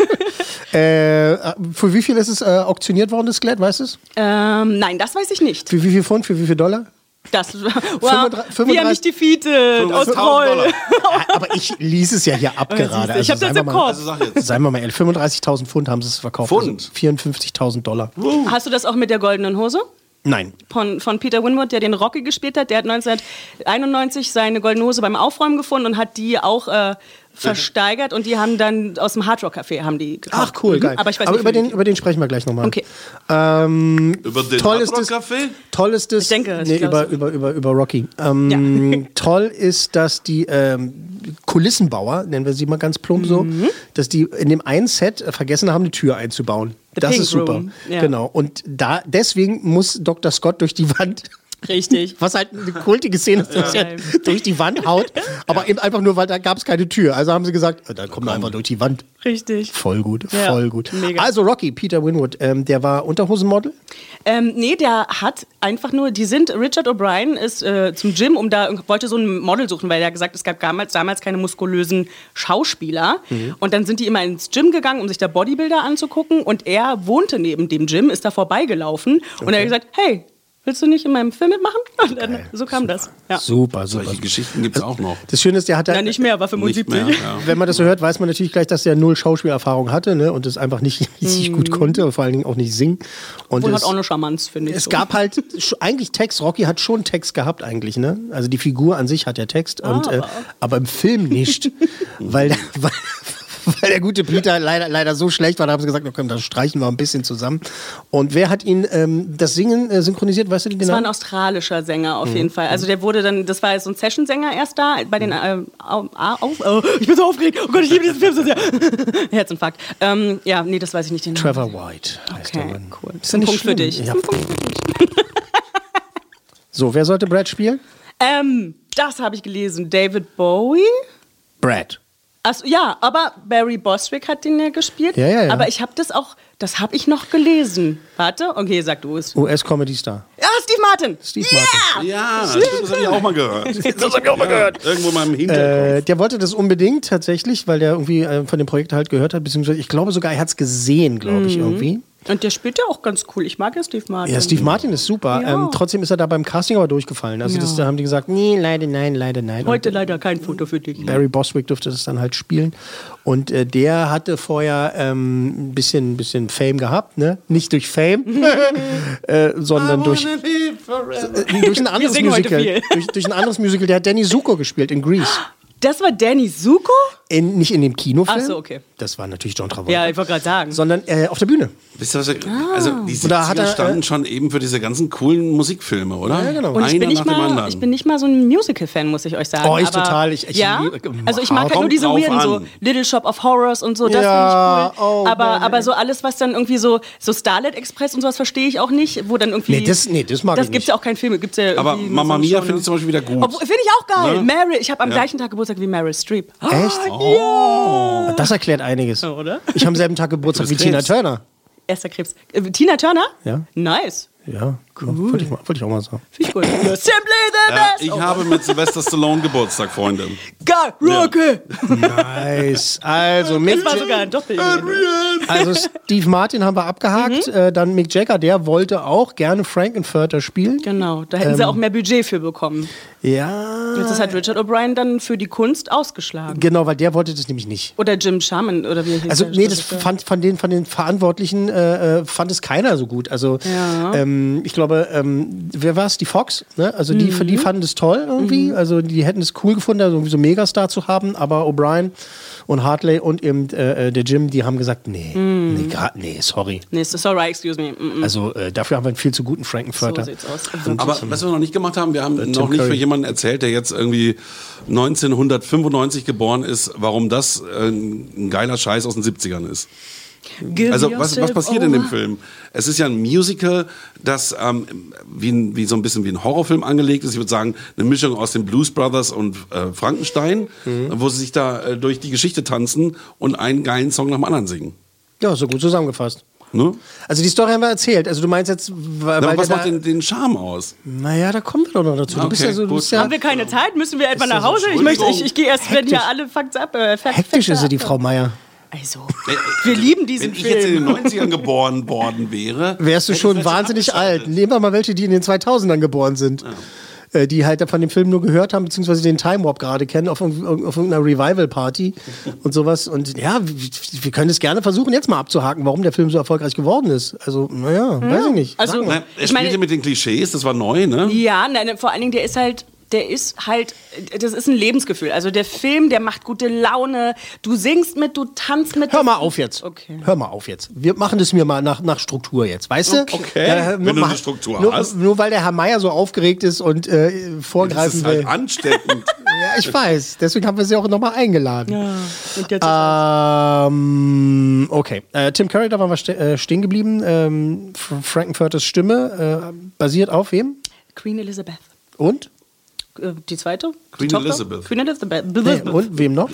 Äh, für wie viel ist es äh, auktioniert worden, das Skelett, weißt du es? ähm, nein, das weiß ich nicht. Für wie viel Pfund, für wie viel Dollar? Das, wow, 35 wir haben nicht defeated aus 25.000 Troll. Ja, aber ich ließ es ja hier ab du, gerade. ich hab das im mal- Kopf. Also. Seien wir mal ehrlich, 35.000 Pfund haben sie es verkauft. Pfund? Also 54.000 Dollar. Hast du das auch mit der goldenen Hose? Nein. Von, von Peter Winwood, der den Rocky gespielt hat. Der hat 1991 seine goldene Hose beim Aufräumen gefunden und hat die auch äh, versteigert und die haben dann aus dem Hard Rock Café haben die gekauft. Ach cool, Mhm. geil. Aber ich weiß aber nicht, über, den, über den sprechen wir gleich nochmal. Okay. Ähm, Über den toll Hard Rock Café? toll ist es, Ich denke, ich nee, glaube über, so. über, über, über Rocky. Ähm, Toll ist, dass die ähm, Kulissenbauer, nennen wir sie mal ganz plump so, dass die in dem einen Set vergessen haben, eine Tür einzubauen. The das Pink ist super. Ja. Genau. Und da deswegen muss Dr. Scott durch die Wand Richtig. was halt eine kultige Szene ist, dass er Ja. durch die Wand haut, aber eben einfach nur, weil da gab es keine Tür. Also haben sie gesagt, äh, dann kommen wir einfach durch die Wand. Richtig. Voll gut, Ja, voll gut. mega. Also Rocky, Peter Winwood, ähm, der war Unterhosenmodel. Ähm, nee, der hat einfach nur, die sind, Richard O'Brien ist äh, zum Gym, um da, wollte so ein Model suchen, weil er gesagt, es gab damals, damals keine muskulösen Schauspieler. Mhm. Und dann sind die immer ins Gym gegangen, um sich da Bodybuilder anzugucken. Und er wohnte neben dem Gym, ist da vorbeigelaufen. Und er hat gesagt, hey, willst du nicht in meinem Film mitmachen? Und dann, so kam das. Ja. Super, super. Solche Geschichten gibt es auch noch. Das Schöne ist, der hat Ja, nicht mehr, war 75. Nicht mehr, ja. Wenn man das so hört, weiß man natürlich gleich, dass der null Schauspielerfahrung hatte ne, und es einfach nicht richtig gut konnte und vor allen Dingen auch nicht singen. Und es, hat auch eine Charmanz, finde ich. es so. gab halt eigentlich Text, Rocky hat schon Text gehabt eigentlich, ne? Also die Figur an sich hat ja Text, und, äh, aber im Film nicht, weil, weil, weil der gute Peter leider, leider so schlecht war, da haben sie gesagt, okay, das streichen wir ein bisschen zusammen. Und wer hat ihn ähm, das Singen äh, synchronisiert, weißt du den Das war ein Namen? australischer Sänger Mhm. auf jeden Fall. Also der wurde dann, das war so ein Session-Sänger erst da bei den. Äh, au, au, au, oh, ich bin so aufgeregt. Oh Gott, ich liebe diesen Film so sehr. Herzinfarkt. Ähm, ja, nee, das weiß ich nicht den Namen. Trevor White heißt der Okay, Mann. cool. Ist Ein Punkt für dich. Ja. Punkt für dich. So, wer sollte Brad spielen? Ähm, das habe ich gelesen. David Bowie. Brad. Achso, ja, aber Barry Bostwick hat den ja gespielt. Ja, ja, ja. Aber ich habe das auch, das habe ich noch gelesen. Warte, okay, sag du es. US-Comedy-Star. Ja, Steve Martin. Steve yeah! Ja, stimmt, das habe ich auch mal gehört. Das habe ich auch mal gehört. Irgendwo in meinem Hinterkopf. Äh, der wollte das unbedingt tatsächlich, weil der irgendwie äh, von dem Projekt halt gehört hat, beziehungsweise ich glaube sogar, er hat es gesehen, glaube ich, irgendwie. Und der spielt ja auch ganz cool. Ich mag ja Steve Martin. Ja, Steve Martin ist super. Ja. Ähm, trotzdem ist er da beim Casting aber durchgefallen. Also das, da haben die gesagt, nee, leider nein, leider nein. Heute Und leider kein Foto für dich. Barry Boswick durfte das dann halt spielen. Und äh, der hatte vorher ähm, ein bisschen, bisschen Fame gehabt, ne? Nicht durch Fame, äh, sondern durch, äh, durch ein anderes Musical. Durch, durch ein anderes Musical. Der hat Danny Zuko gespielt in Grease. Das war Danny Zuko? In, nicht in dem Kinofilm. Ach so, okay. Das war natürlich John Travolta. Ja, ich wollte gerade sagen. Sondern äh, auf der Bühne. Wisst ihr was? ich- Also die Und da 70er hat er, äh, standen schon eben für diese ganzen coolen Musikfilme, oder? Ja, genau. Und ich Einer bin, nicht mal, ich bin nicht mal so ein Musical-Fan, muss ich euch sagen. Oh, ich aber, total. Ich- ich ja? Also ich mag halt nur diese weirden, so. Little Shop of Horrors und so, das Ja, finde ich cool. oh, aber, aber so alles, was dann irgendwie so, so Starlet Express und sowas verstehe ich auch nicht, wo dann irgendwie... Nee, das- nee, das mag Das ich gibt's nicht. ja auch keinen Film, gibt's ja Aber so Mia schon, finde ich ne? zum Beispiel wieder gut. Finde ich auch geil. Ne? Meryl, ich habe am gleichen Tag Geburtstag wie Meryl Streep. Echt? Ja. Das erklärt einiges. Oder? Ich habe am selben Tag Geburtstag wie bist Tina Krebs. Turner. Erster Krebs. Äh, Tina Turner? Ja. Nice. Ja, cool. Wollte ich, mal- wollte ich auch mal sagen. Finde ich gut. You're simply the Ja, best. ich Oh. habe mit Sylvester Stallone Geburtstag, Freunde. Geil, Rocky. Nice. Also, Mick Das war sogar ein Doppel. also Steve Martin haben wir abgehakt. Mhm. Äh, dann Mick Jagger, der wollte auch gerne Frankenfurter spielen. Genau, da hätten sie auch mehr Budget für bekommen. Ja. Jetzt hat Richard O'Brien dann für die Kunst ausgeschlagen. Genau, weil der wollte das nämlich nicht. Oder Jim Sharman, oder wie Also der nee, das Regisseur. fand von den von den Verantwortlichen äh, äh, fand es keiner so gut. Also Ja. ähm, ich glaube, ähm, wer war es? Die Fox. Ne? Also die, Mhm. die fanden es toll irgendwie. Also die hätten es cool gefunden, also irgendwie so Megastar zu haben. Aber O'Brien und Hartley und eben äh, äh, der Jim, die haben gesagt, nee, Mhm. nee, gar, nee, sorry. Nee, so- sorry, excuse me. Mm, mm. Also äh, dafür haben wir einen viel zu guten So Frankenfurter. sieht's aus. Aber was wir noch nicht gemacht haben, wir haben noch nicht Curry. für jemanden erzählt, der jetzt irgendwie 1995 geboren ist, warum das äh, ein geiler Scheiß aus den 70ern ist. Give Also was, was passiert in dem over. Film? Es ist ja ein Musical, das ähm, wie, ein, wie so ein bisschen wie ein Horrorfilm angelegt ist. Ich würde sagen, eine Mischung aus den Blues Brothers und äh, Frankenstein, wo sie sich da äh, durch die Geschichte tanzen und einen geilen Song nach dem anderen singen. Ja, so gut zusammengefasst. Ne? Also die Story haben wir erzählt. Also du meinst jetzt, weil, Na, was macht da, den, den Charme aus? Naja, da kommen wir doch noch dazu. Du bist Okay, ja so, bist ja Haben wir keine Zeit? Müssen wir etwa ja nach so Hause? Ich, möchte, ich, ich gehe erst, wenn hier Hektisch. alle Facts ab. Äh, hektisch ist sie, die Frau Meier. Also, wir lieben diesen Wenn ich jetzt in Film. den 90ern geboren worden wäre, Wärst du schon vielleicht wahnsinnig alt. Nehmen wir mal welche, die in den 2000ern geboren sind. Äh, Die halt von dem Film nur gehört haben, beziehungsweise den Time Warp gerade kennen auf, auf irgendeiner Revival-Party und sowas. Und ja, wir, können es gerne versuchen, jetzt mal abzuhaken, warum der Film so erfolgreich geworden ist. Also, naja, weiß ich nicht. Also-. Na, er Ich meine- spielte mit den Klischees, das war neu, ne? Ja, nein, vor allen Dingen, der ist halt. Der ist halt, das ist ein Lebensgefühl. Also der Film, der macht gute Laune. Du singst mit, du tanzt mit. Hör mal auf jetzt. Okay. Hör mal auf jetzt. Wir machen das mir mal nach, nach Struktur jetzt, weißt du? Okay. Ja, Wenn nur du mal- eine Struktur nur, hast. Nur weil der Herr Meier so aufgeregt ist und äh, Das vorgreifen ist halt will. ansteckend. Ja, ich weiß. Deswegen haben wir sie auch nochmal eingeladen. Und jetzt Ähm, okay. Äh, Tim Curry, da waren wir ste äh, stehen geblieben. Ähm, Frankenfurters Stimme äh, basiert auf wem? Queen Elizabeth. Und? Äh, Die zweite? Queen die? Elizabeth. Queen Elizabeth. Nee, und wem noch?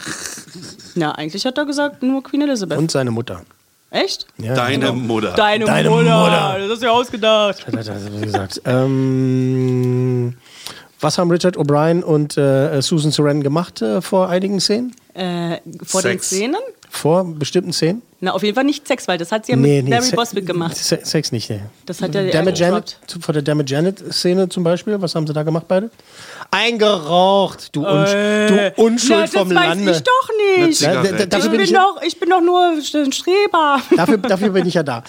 Na, eigentlich hat er gesagt nur Queen Elizabeth. Und seine Mutter. Echt? Ja, Deine genau. Mutter. Deine, Deine Mutter. Mutter. Das hast du ja ausgedacht. Hat er das gesagt. Ähm, was haben Richard O'Brien und äh, Susan Sarandon gemacht äh, vor einigen Szenen? Äh, vor Sex. den Szenen? Vor bestimmten Szenen? Na, auf jeden Fall nicht Sex, weil das hat sie ja mit Barry Se- Boswick gemacht. Se Sex nicht, nee. Das hat er Damage Janet, vor der Damage Janet-Szene zum Beispiel, was haben sie da gemacht beide? Eingeraucht, du, Unsch Äh, du Unschuld na, vom das weiß Lande. ich doch nicht. Ja, Zigarette. da- Ich bin ich ja- doch, ich bin doch nur ein Streber. Dafür, dafür bin ich ja da.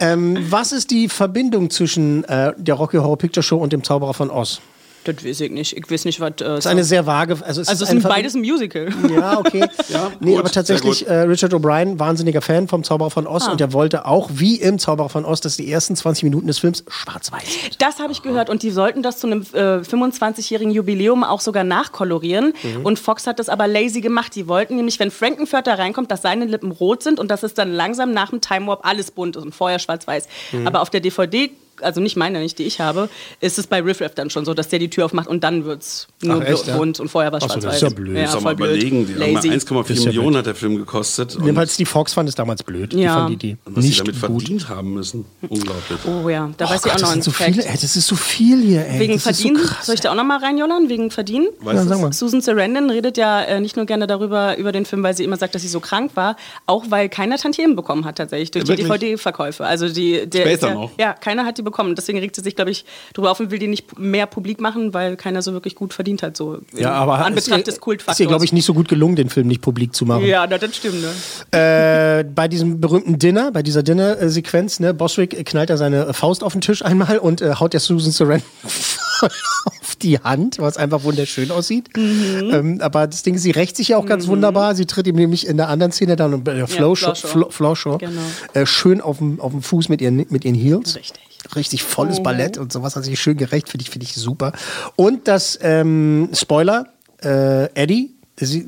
Ähm, was ist die Verbindung zwischen äh, der Rocky Horror Picture Show und dem Zauberer von Oz? Das weiß ich nicht. Ich weiß nicht, was. Äh, Das ist eine sehr vage. Also es also, ist es sind beides ein Musical. Ja, okay. nee, gut, aber tatsächlich, äh, Richard O'Brien, wahnsinniger Fan vom Zauberer von Oz Ah. und der wollte auch, wie im Zauberer von Oz, dass die ersten 20 Minuten des Films schwarz-weiß sind. Das habe ich gehört und die sollten das zu einem äh, 25-jährigen Jubiläum auch sogar nachkolorieren. Mhm. Und Fox hat das aber lazy gemacht. Die wollten nämlich, wenn Frankenfurter reinkommt, dass seine Lippen rot sind und dass es dann langsam nach dem Time Warp alles bunt ist und vorher schwarz-weiß. Mhm. Aber auf der DVD also nicht meine, nicht die ich habe, ist es bei Riff Raff dann schon so, dass der die Tür aufmacht und dann wird's nur Ach, echt, ja? bunt und vorher war Ach so, das schwarz-weiß. ist ja blöd. Ja, Muss mal voll blöd. überlegen, die haben mal Lazy. 1,4 ja Millionen hat der Film gekostet. Jedenfalls die Fox fand es damals blöd. Die Ja. die, die was sie nicht damit gut. verdient haben müssen. Unglaublich. Oh ja, da Oh weiß ich auch das noch einen so Fact. viele, ey, das ist so viel hier, ey. Wegen das Verdienen, so soll ich da auch nochmal reinjollern? Wegen Verdienen? Ja, mal. Susan Sarandon redet ja äh, nicht nur gerne darüber, über den Film, weil sie immer sagt, dass sie so krank war, auch weil keiner Tantiemen bekommen hat tatsächlich durch Ja, die? DVD-Verkäufe. Also die, der Später noch? Ja, keiner hat die bekommen. Deswegen regt sie sich, glaube ich, darüber auf und will die nicht mehr publik machen, weil keiner so wirklich gut verdient hat. So Ja, aber an ist Betracht ihr- des ist Kultfaktors. ihr, glaube ich, nicht so gut gelungen, den Film nicht publik zu machen. Ja, das stimmt. Ne? Äh, bei diesem berühmten Dinner, bei dieser Dinner-Sequenz, ne, Boswick knallt da seine Faust auf den Tisch einmal und äh, haut der Susan Sarandon auf die Hand, was einfach wunderschön aussieht. Mhm. Ähm, aber das Ding ist, sie rächt sich ja auch ganz wunderbar. Sie tritt ihm nämlich in der anderen Szene dann bei der Flow Show, Floor-Show. Flo- Floor Show, Genau. äh, schön auf dem, auf dem Fuß mit ihren, mit ihren Heels. Richtig. Richtig volles Ballett und sowas hat sich schön gerecht, finde ich, finde ich super. Und das ähm, Spoiler, äh, Eddie, sie,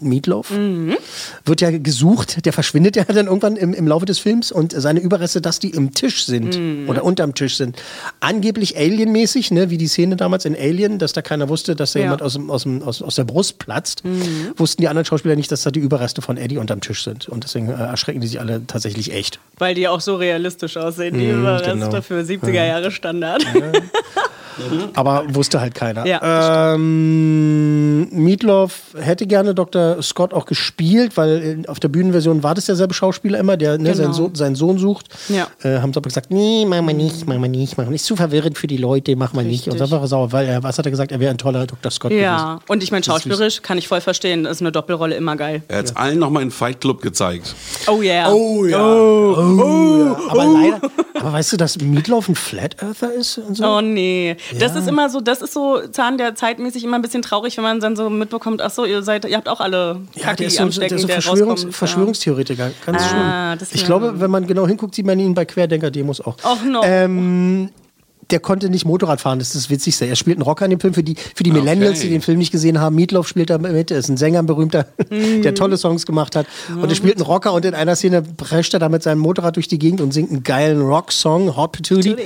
Meatloaf, wird ja gesucht, der verschwindet ja dann irgendwann im, im Laufe des Films und seine Überreste, dass die im Tisch sind oder unterm Tisch sind. Angeblich alienmäßig, ne, wie die Szene damals in Alien, dass da keiner wusste, dass da Ja. jemand aus, dem, aus, dem, aus, aus der Brust platzt, wussten die anderen Schauspieler nicht, dass da die Überreste von Eddie unterm Tisch sind. Und deswegen äh, erschrecken die sich alle tatsächlich echt. Weil die auch so realistisch aussehen, die Überreste genau. für 70er Jahre Standard. Aber wusste halt keiner. Ja, ähm, Meatloaf hätte gerne Dr. Scott auch gespielt, weil äh, auf der Bühnenversion war das derselbe Schauspieler immer, der ne, Genau. seinen, Sohn, seinen Sohn sucht. Ja. Äh, haben sie aber gesagt, nee, machen wir nicht, machen wir nicht, machen wir nicht. Ist zu verwirrend für die Leute, machen wir nicht. Und dann war er sauer, weil er, was hat er gesagt, er wäre ein toller Dr. Scott gewesen. Ja, und ich meine, schauspielerisch kann ich voll verstehen, ist eine Doppelrolle immer geil. Er hat es allen nochmal in Fight Club gezeigt. Oh yeah. Oh ja. Oh, ja. Aber leider, aber weißt du, dass Meatloaf ein Flat Earther ist und so? Oh nee, das ist immer so, das ist so Zahn der Zeitmäßig immer ein bisschen traurig, wenn man dann so mitbekommt, ach so, ihr seid, ihr habt auch alle Ja, Kacke der ist so, am der ist so der Verschwörungs rauskommt. Verschwörungstheoretiker. Ganz Ah, schlimm. Ich glaube, wenn man genau hinguckt, sieht man ihn bei Querdenker-Demos auch. Och no. Ähm, der konnte nicht Motorrad fahren, das ist das Witzigste. Er spielt einen Rocker in dem Film. Für die, für die Millennials, die den Film nicht gesehen haben, Meatloaf spielt da mit. Er ist ein Sänger, ein berühmter, Mhm. der tolle Songs gemacht hat. Und er spielt einen Rocker und in einer Szene prescht er da mit seinem Motorrad durch die Gegend und singt einen geilen Rock-Song, Hot Patootie.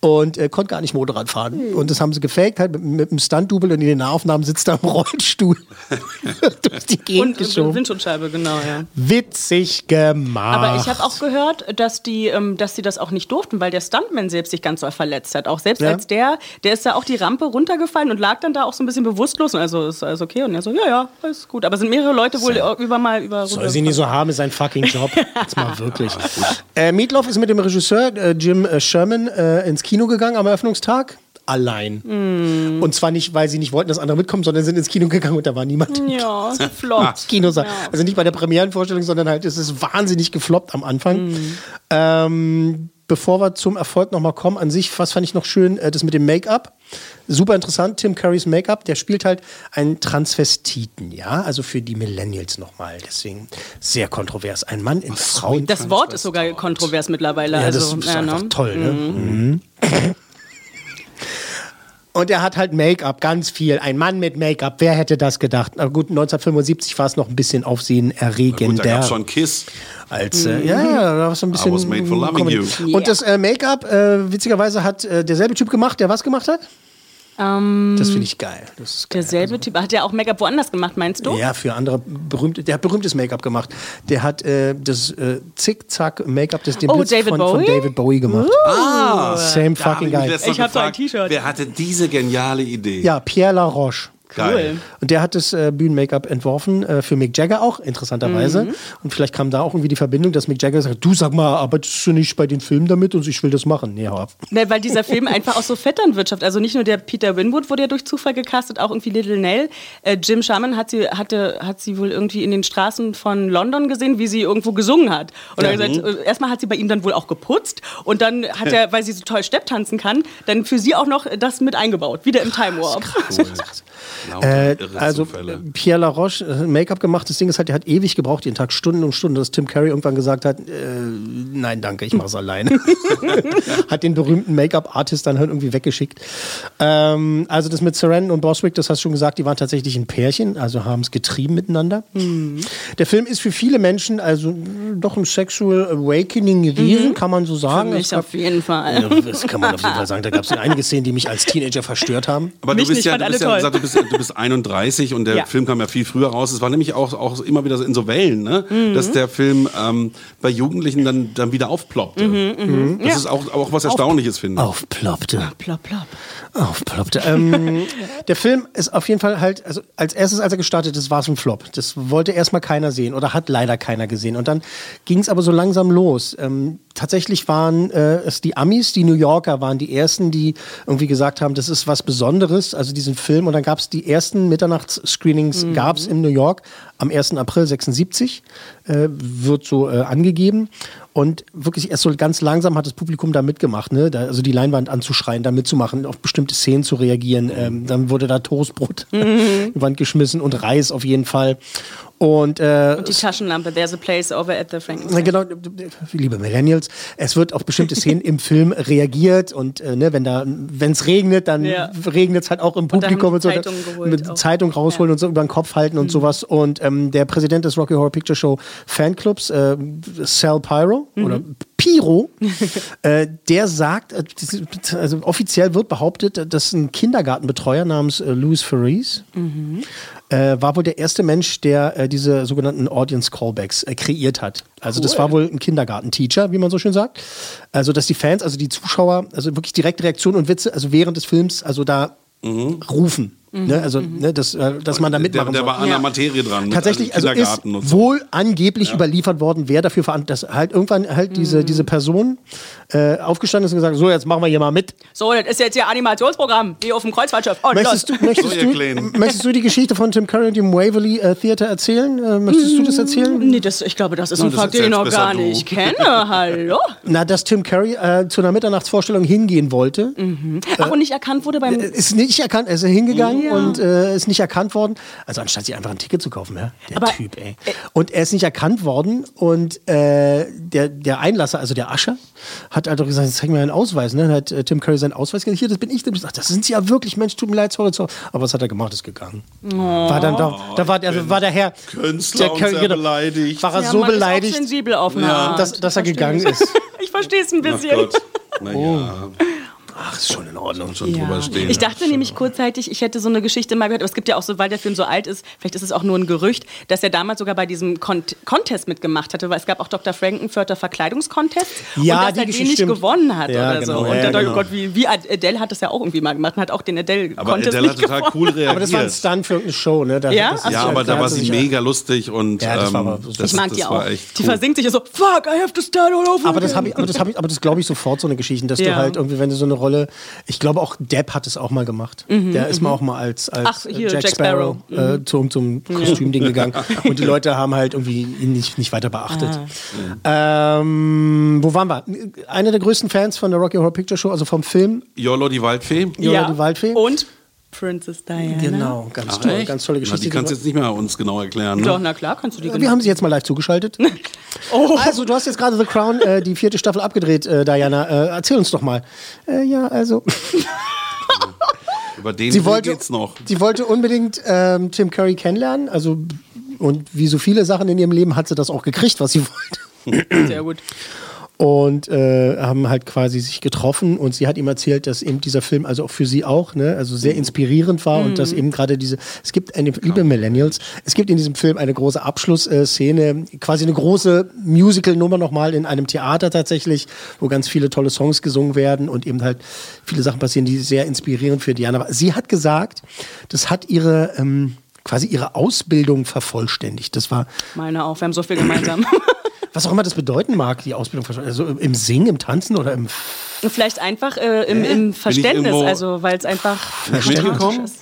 Und äh, konnte gar nicht Motorrad fahren. Mhm. Und das haben sie gefaked, halt mit, mit einem Stunt-Double und in den Nahaufnahmen sitzt er im Rollstuhl durch die Gegend Und, und geschoben. Windschutzscheibe, genau, ja. Witzig gemacht. Aber ich habe auch gehört, dass die, ähm, dass die das auch nicht durften, weil der Stuntman selbst sich ganz doll verletzt hat. Auch selbst Ja. als der, der ist da auch die Rampe runtergefallen und lag dann da auch so ein bisschen bewusstlos. Und also ist alles okay. Und er so, ja, ja, alles gut. Aber sind mehrere Leute wohl über mal über. Soll sie nicht so haben, ist ein fucking Job. Jetzt mal wirklich. äh, Meatloaf ist mit dem Regisseur äh, Jim äh, Sherman äh, ins Kino gegangen am Eröffnungstag. Allein. Mm. Und zwar nicht, weil sie nicht wollten, dass andere mitkommen, sondern sind ins Kino gegangen und da war niemand Ja, so flott. Kinosaal. Also nicht bei der Premierenvorstellung, sondern halt, es ist wahnsinnig gefloppt am Anfang. Mm. Ähm, bevor wir zum Erfolg nochmal kommen, an sich, was fand ich noch schön, äh, das mit dem Make-up. Super interessant, Tim Currys Make-up, der spielt halt einen Transvestiten, ja, also für die Millennials nochmal. Deswegen sehr kontrovers. Ein Mann in Frauen. Das Wort ist sogar kontrovers mittlerweile. Ja, das also, ist ja, einfach ne? toll, ne? Mhm. Und er hat halt Make-up, ganz viel. Ein Mann mit Make-up, wer hätte das gedacht? Na gut, 1975 war es noch ein bisschen Gut, da aufsehenerregender. gab schon Kiss. als, äh, ja, ja, da war es so ein bisschen. was made for loving you. Und das äh, Make-up, äh, witzigerweise, hat äh, derselbe Typ gemacht, der was gemacht hat? Ähm, Das finde ich geil. Das ist geil. derselbe Typ. Hat der auch Make-up woanders gemacht, meinst du? Ja, für andere berühmte, der hat berühmtes Make-up gemacht. Der hat äh, das äh, Zick-Zack-Make-up, das den Oh, Blitz David von, von Bowie? David Bowie gemacht. Ah, Same fucking ich geil. letztens Ich hab so ein T-Shirt. Wer hatte diese geniale Idee? Ja, Pierre Laroche. Geil. Und der hat das äh, Bühnen-Make-up entworfen, äh, für Mick Jagger auch, interessanterweise. Mhm. Und vielleicht kam da auch irgendwie die Verbindung, dass Mick Jagger sagt, du sag mal, arbeitest du nicht bei den Filmen damit und ich will das machen. Nee, hau ab. Ne, weil dieser Film einfach auch so Vetternwirtschaft, also nicht nur der Peter Winwood wurde ja durch Zufall gecastet, auch irgendwie Little Nell. Äh, Jim Sherman hat sie, hatte, hat sie wohl irgendwie in den Straßen von London gesehen, wie sie irgendwo gesungen hat. Und er hat gesagt, äh, erstmal hat sie bei ihm dann wohl auch geputzt und dann hat er, weil sie so toll Stepptanzen kann, dann für sie auch noch das mit eingebaut, wieder im Time Warp. Krass, krass, Äh, also Zufälle. äh, Pierre Laroche, äh, Make-up gemacht. Das Ding ist halt, der hat ewig gebraucht, jeden Tag Stunden und Stunden, dass Tim Curry irgendwann gesagt hat, äh, nein, danke, ich mach's alleine. hat den berühmten Make-up-Artist dann halt irgendwie weggeschickt. Ähm, also das mit Saran und Boswick, das hast du schon gesagt, die waren tatsächlich ein Pärchen, also haben es getrieben miteinander. Der Film ist für viele Menschen also mh, doch ein Sexual Awakening gewesen, kann man so sagen. Für Es mich gab- auf jeden Fall. ja, das kann man auf jeden Fall sagen. Da gab es einige Szenen, die mich als Teenager verstört haben. Aber Mich du bist nicht, ja, du bist, alle ja toll. gesagt, du, bist, du bist 31 und der Ja. Film kam ja viel früher raus. Es war nämlich auch, auch immer wieder so in so Wellen, ne? Mhm. dass der Film ähm, bei Jugendlichen dann, dann wieder aufploppte. Mhm, Das ist auch, auch was Erstaunliches, finde ich. Aufploppte. Plopp, plopp. Aufploppte. Ähm, der Film ist auf jeden Fall halt, also als erstes, als er gestartet ist, war es ein Flop. Das wollte erstmal keiner sehen oder hat leider keiner gesehen. Und dann ging es aber so langsam los. Ähm, tatsächlich waren äh, es die Amis, die New Yorker waren die ersten, die irgendwie gesagt haben, das ist was Besonderes, also diesen Film. Und dann gab es die ersten Mitternachts-Screenings, gab es in New York am 1. April 76, äh, wird so äh, angegeben. Und wirklich erst so ganz langsam hat das Publikum da mitgemacht, ne? da, also die Leinwand anzuschreien, da mitzumachen, auf bestimmte Szenen zu reagieren. Ähm, dann wurde da Toastbrot in die Wand geschmissen und Reis auf jeden Fall. Und, äh, Die Taschenlampe, there's a place over at the na genau, liebe Millennials, es wird auf bestimmte Szenen im Film reagiert und äh, ne, wenn da, wenn es regnet, dann Ja. regnet es halt auch im Publikum die und so. Geholt mit auch. Zeitung rausholen Ja. und so über den Kopf halten und sowas. Und ähm, der Präsident des Rocky Horror Picture Show Fanclubs, äh, Sal Pyro oder Piro, äh, der sagt, äh, also offiziell wird behauptet, dass ein Kindergartenbetreuer namens äh, Louis Ferris äh, war wohl der erste Mensch, der äh, diese sogenannten Audience Callbacks äh, kreiert hat. Also das war wohl ein Kindergartenteacher, wie man so schön sagt. Also dass die Fans, also die Zuschauer, also wirklich direkte Reaktionen und Witze, also während des Films, also da rufen. Ne? Also, ne, dass, äh, dass man da der, mitmachen der soll. war an der Materie dran. Tatsächlich, also ist so. wohl angeblich überliefert worden, wer dafür verantwortlich ist. Halt irgendwann halt diese, diese Person äh, aufgestanden ist und gesagt, so jetzt machen wir hier mal mit. So, das ist jetzt hier Animationsprogramm, wie auf dem Kreuzfahrtschiff. Und Möchtest du, los. möchtest, So, du, ihr möchtest du die Geschichte von Tim Curry und dem Waverly äh, Theater erzählen? Äh, möchtest du das erzählen? Nee, das, ich glaube, das ist Na, ein Fakt, den ich noch gar du. nicht kenne. Hallo? Na, dass Tim Curry äh, zu einer Mitternachtsvorstellung hingehen wollte. Ach, und nicht erkannt wurde beim. Äh, Ist nicht erkannt, er ist hingegangen Ja. und äh, ist nicht erkannt worden. Also anstatt sich einfach ein Ticket zu kaufen, ja? Der Aber, Typ, ey. Und er ist nicht erkannt worden und äh, der, der Einlasser, also der Ascher, hat halt doch gesagt, zeig mir einen Ausweis. Ne? Dann hat äh, Tim Curry seinen Ausweis gesagt, hier, das bin ich. Dann gesagt, das sind Sie ja wirklich, Mensch, tut mir leid, sorry, sorry. Aber was hat er gemacht? Ist gegangen. War dann da, da war, der, war der Herr, Künstler und sehr beleidigt. war er Ja, so man ist auch beleidigt, sensibel auf eine Art. dass, dass er Ich gegangen versteh's. ist. Ich verstehe es ein Ach bisschen. Gott. Naja, Ach, ist schon in Ordnung. schon drüber stehen. Ich dachte nämlich kurzzeitig, ich hätte so eine Geschichte mal gehört, aber es gibt ja auch so, weil der Film so alt ist, vielleicht ist es auch nur ein Gerücht, dass er damals sogar bei diesem Con Contest mitgemacht hatte, weil es gab auch Dr. Frankenfurter Verkleidungskontest Ja, und dass die er den nicht stimmt. gewonnen hat Ja, oder genau, so. Und ja, ich, genau. oh Gott, wie, wie Adele hat das ja auch irgendwie mal gemacht und hat auch den Adele-Contest aber Adele nicht hat total gewonnen. cool reagiert. Aber das war ein Stunt für irgendeine Show, ne? Da, Ja? ja, so, aber da war sie mega lustig und Ja, das war ähm, das, Ich mag das die auch. echt Die cool. versinkt sich ja so, fuck, I have to start all over Aber das ich, aber das habe ich, aber das glaube ich sofort so eine Geschichte, dass du Ja. halt irgendwie, wenn du so eine Rolle, ich glaube auch Depp hat es auch mal gemacht. Der ist mal auch mal als, als Mhm, Ach, hier, Jack Jack Sparrow, Sparrow. äh, zum, zum Kostümding gegangen und die Leute haben halt irgendwie ihn nicht, nicht weiter beachtet. Ah. Ähm, wo waren wir? Einer der größten Fans von der Rocky Horror Picture Show, also vom Film. Jolo die Waldfee. Yola die Waldfee. Und Princess Diana. Genau, ganz Ach, toll, echt? ganz tolle Na, Geschichte. die kannst du jetzt nicht mehr uns genau erklären. Doch, Ne? na klar, kannst du die wir haben sie jetzt mal live zugeschaltet. Oh. Also, du hast jetzt gerade The Crown, äh, die vierte Staffel abgedreht, äh, Diana. Äh, erzähl uns doch mal. Äh, ja, also. Über den sie wollte, geht's noch. sie wollte unbedingt ähm, Tim Curry kennenlernen. Also, und wie so viele Sachen in ihrem Leben hat sie das auch gekriegt, was sie wollte. Sehr gut. Und äh, haben halt quasi sich getroffen und sie hat ihm erzählt, dass eben dieser Film also auch für sie auch, ne, also sehr inspirierend war und dass eben gerade diese, es gibt eine, liebe Millennials, es gibt in diesem Film eine große Abschlussszene, quasi eine große Musical-Nummer nochmal in einem Theater tatsächlich, wo ganz viele tolle Songs gesungen werden und eben halt viele Sachen passieren, die sehr inspirierend für Diana waren. Sie hat gesagt, das hat ihre, ähm, quasi ihre Ausbildung vervollständigt. Das war Meine auch, wir haben so viel gemeinsam. was auch immer das bedeuten mag, die Ausbildung, also im Singen, im Tanzen oder im Vielleicht einfach äh, im, im Verständnis, also weil es einfach mitgekommen? ist.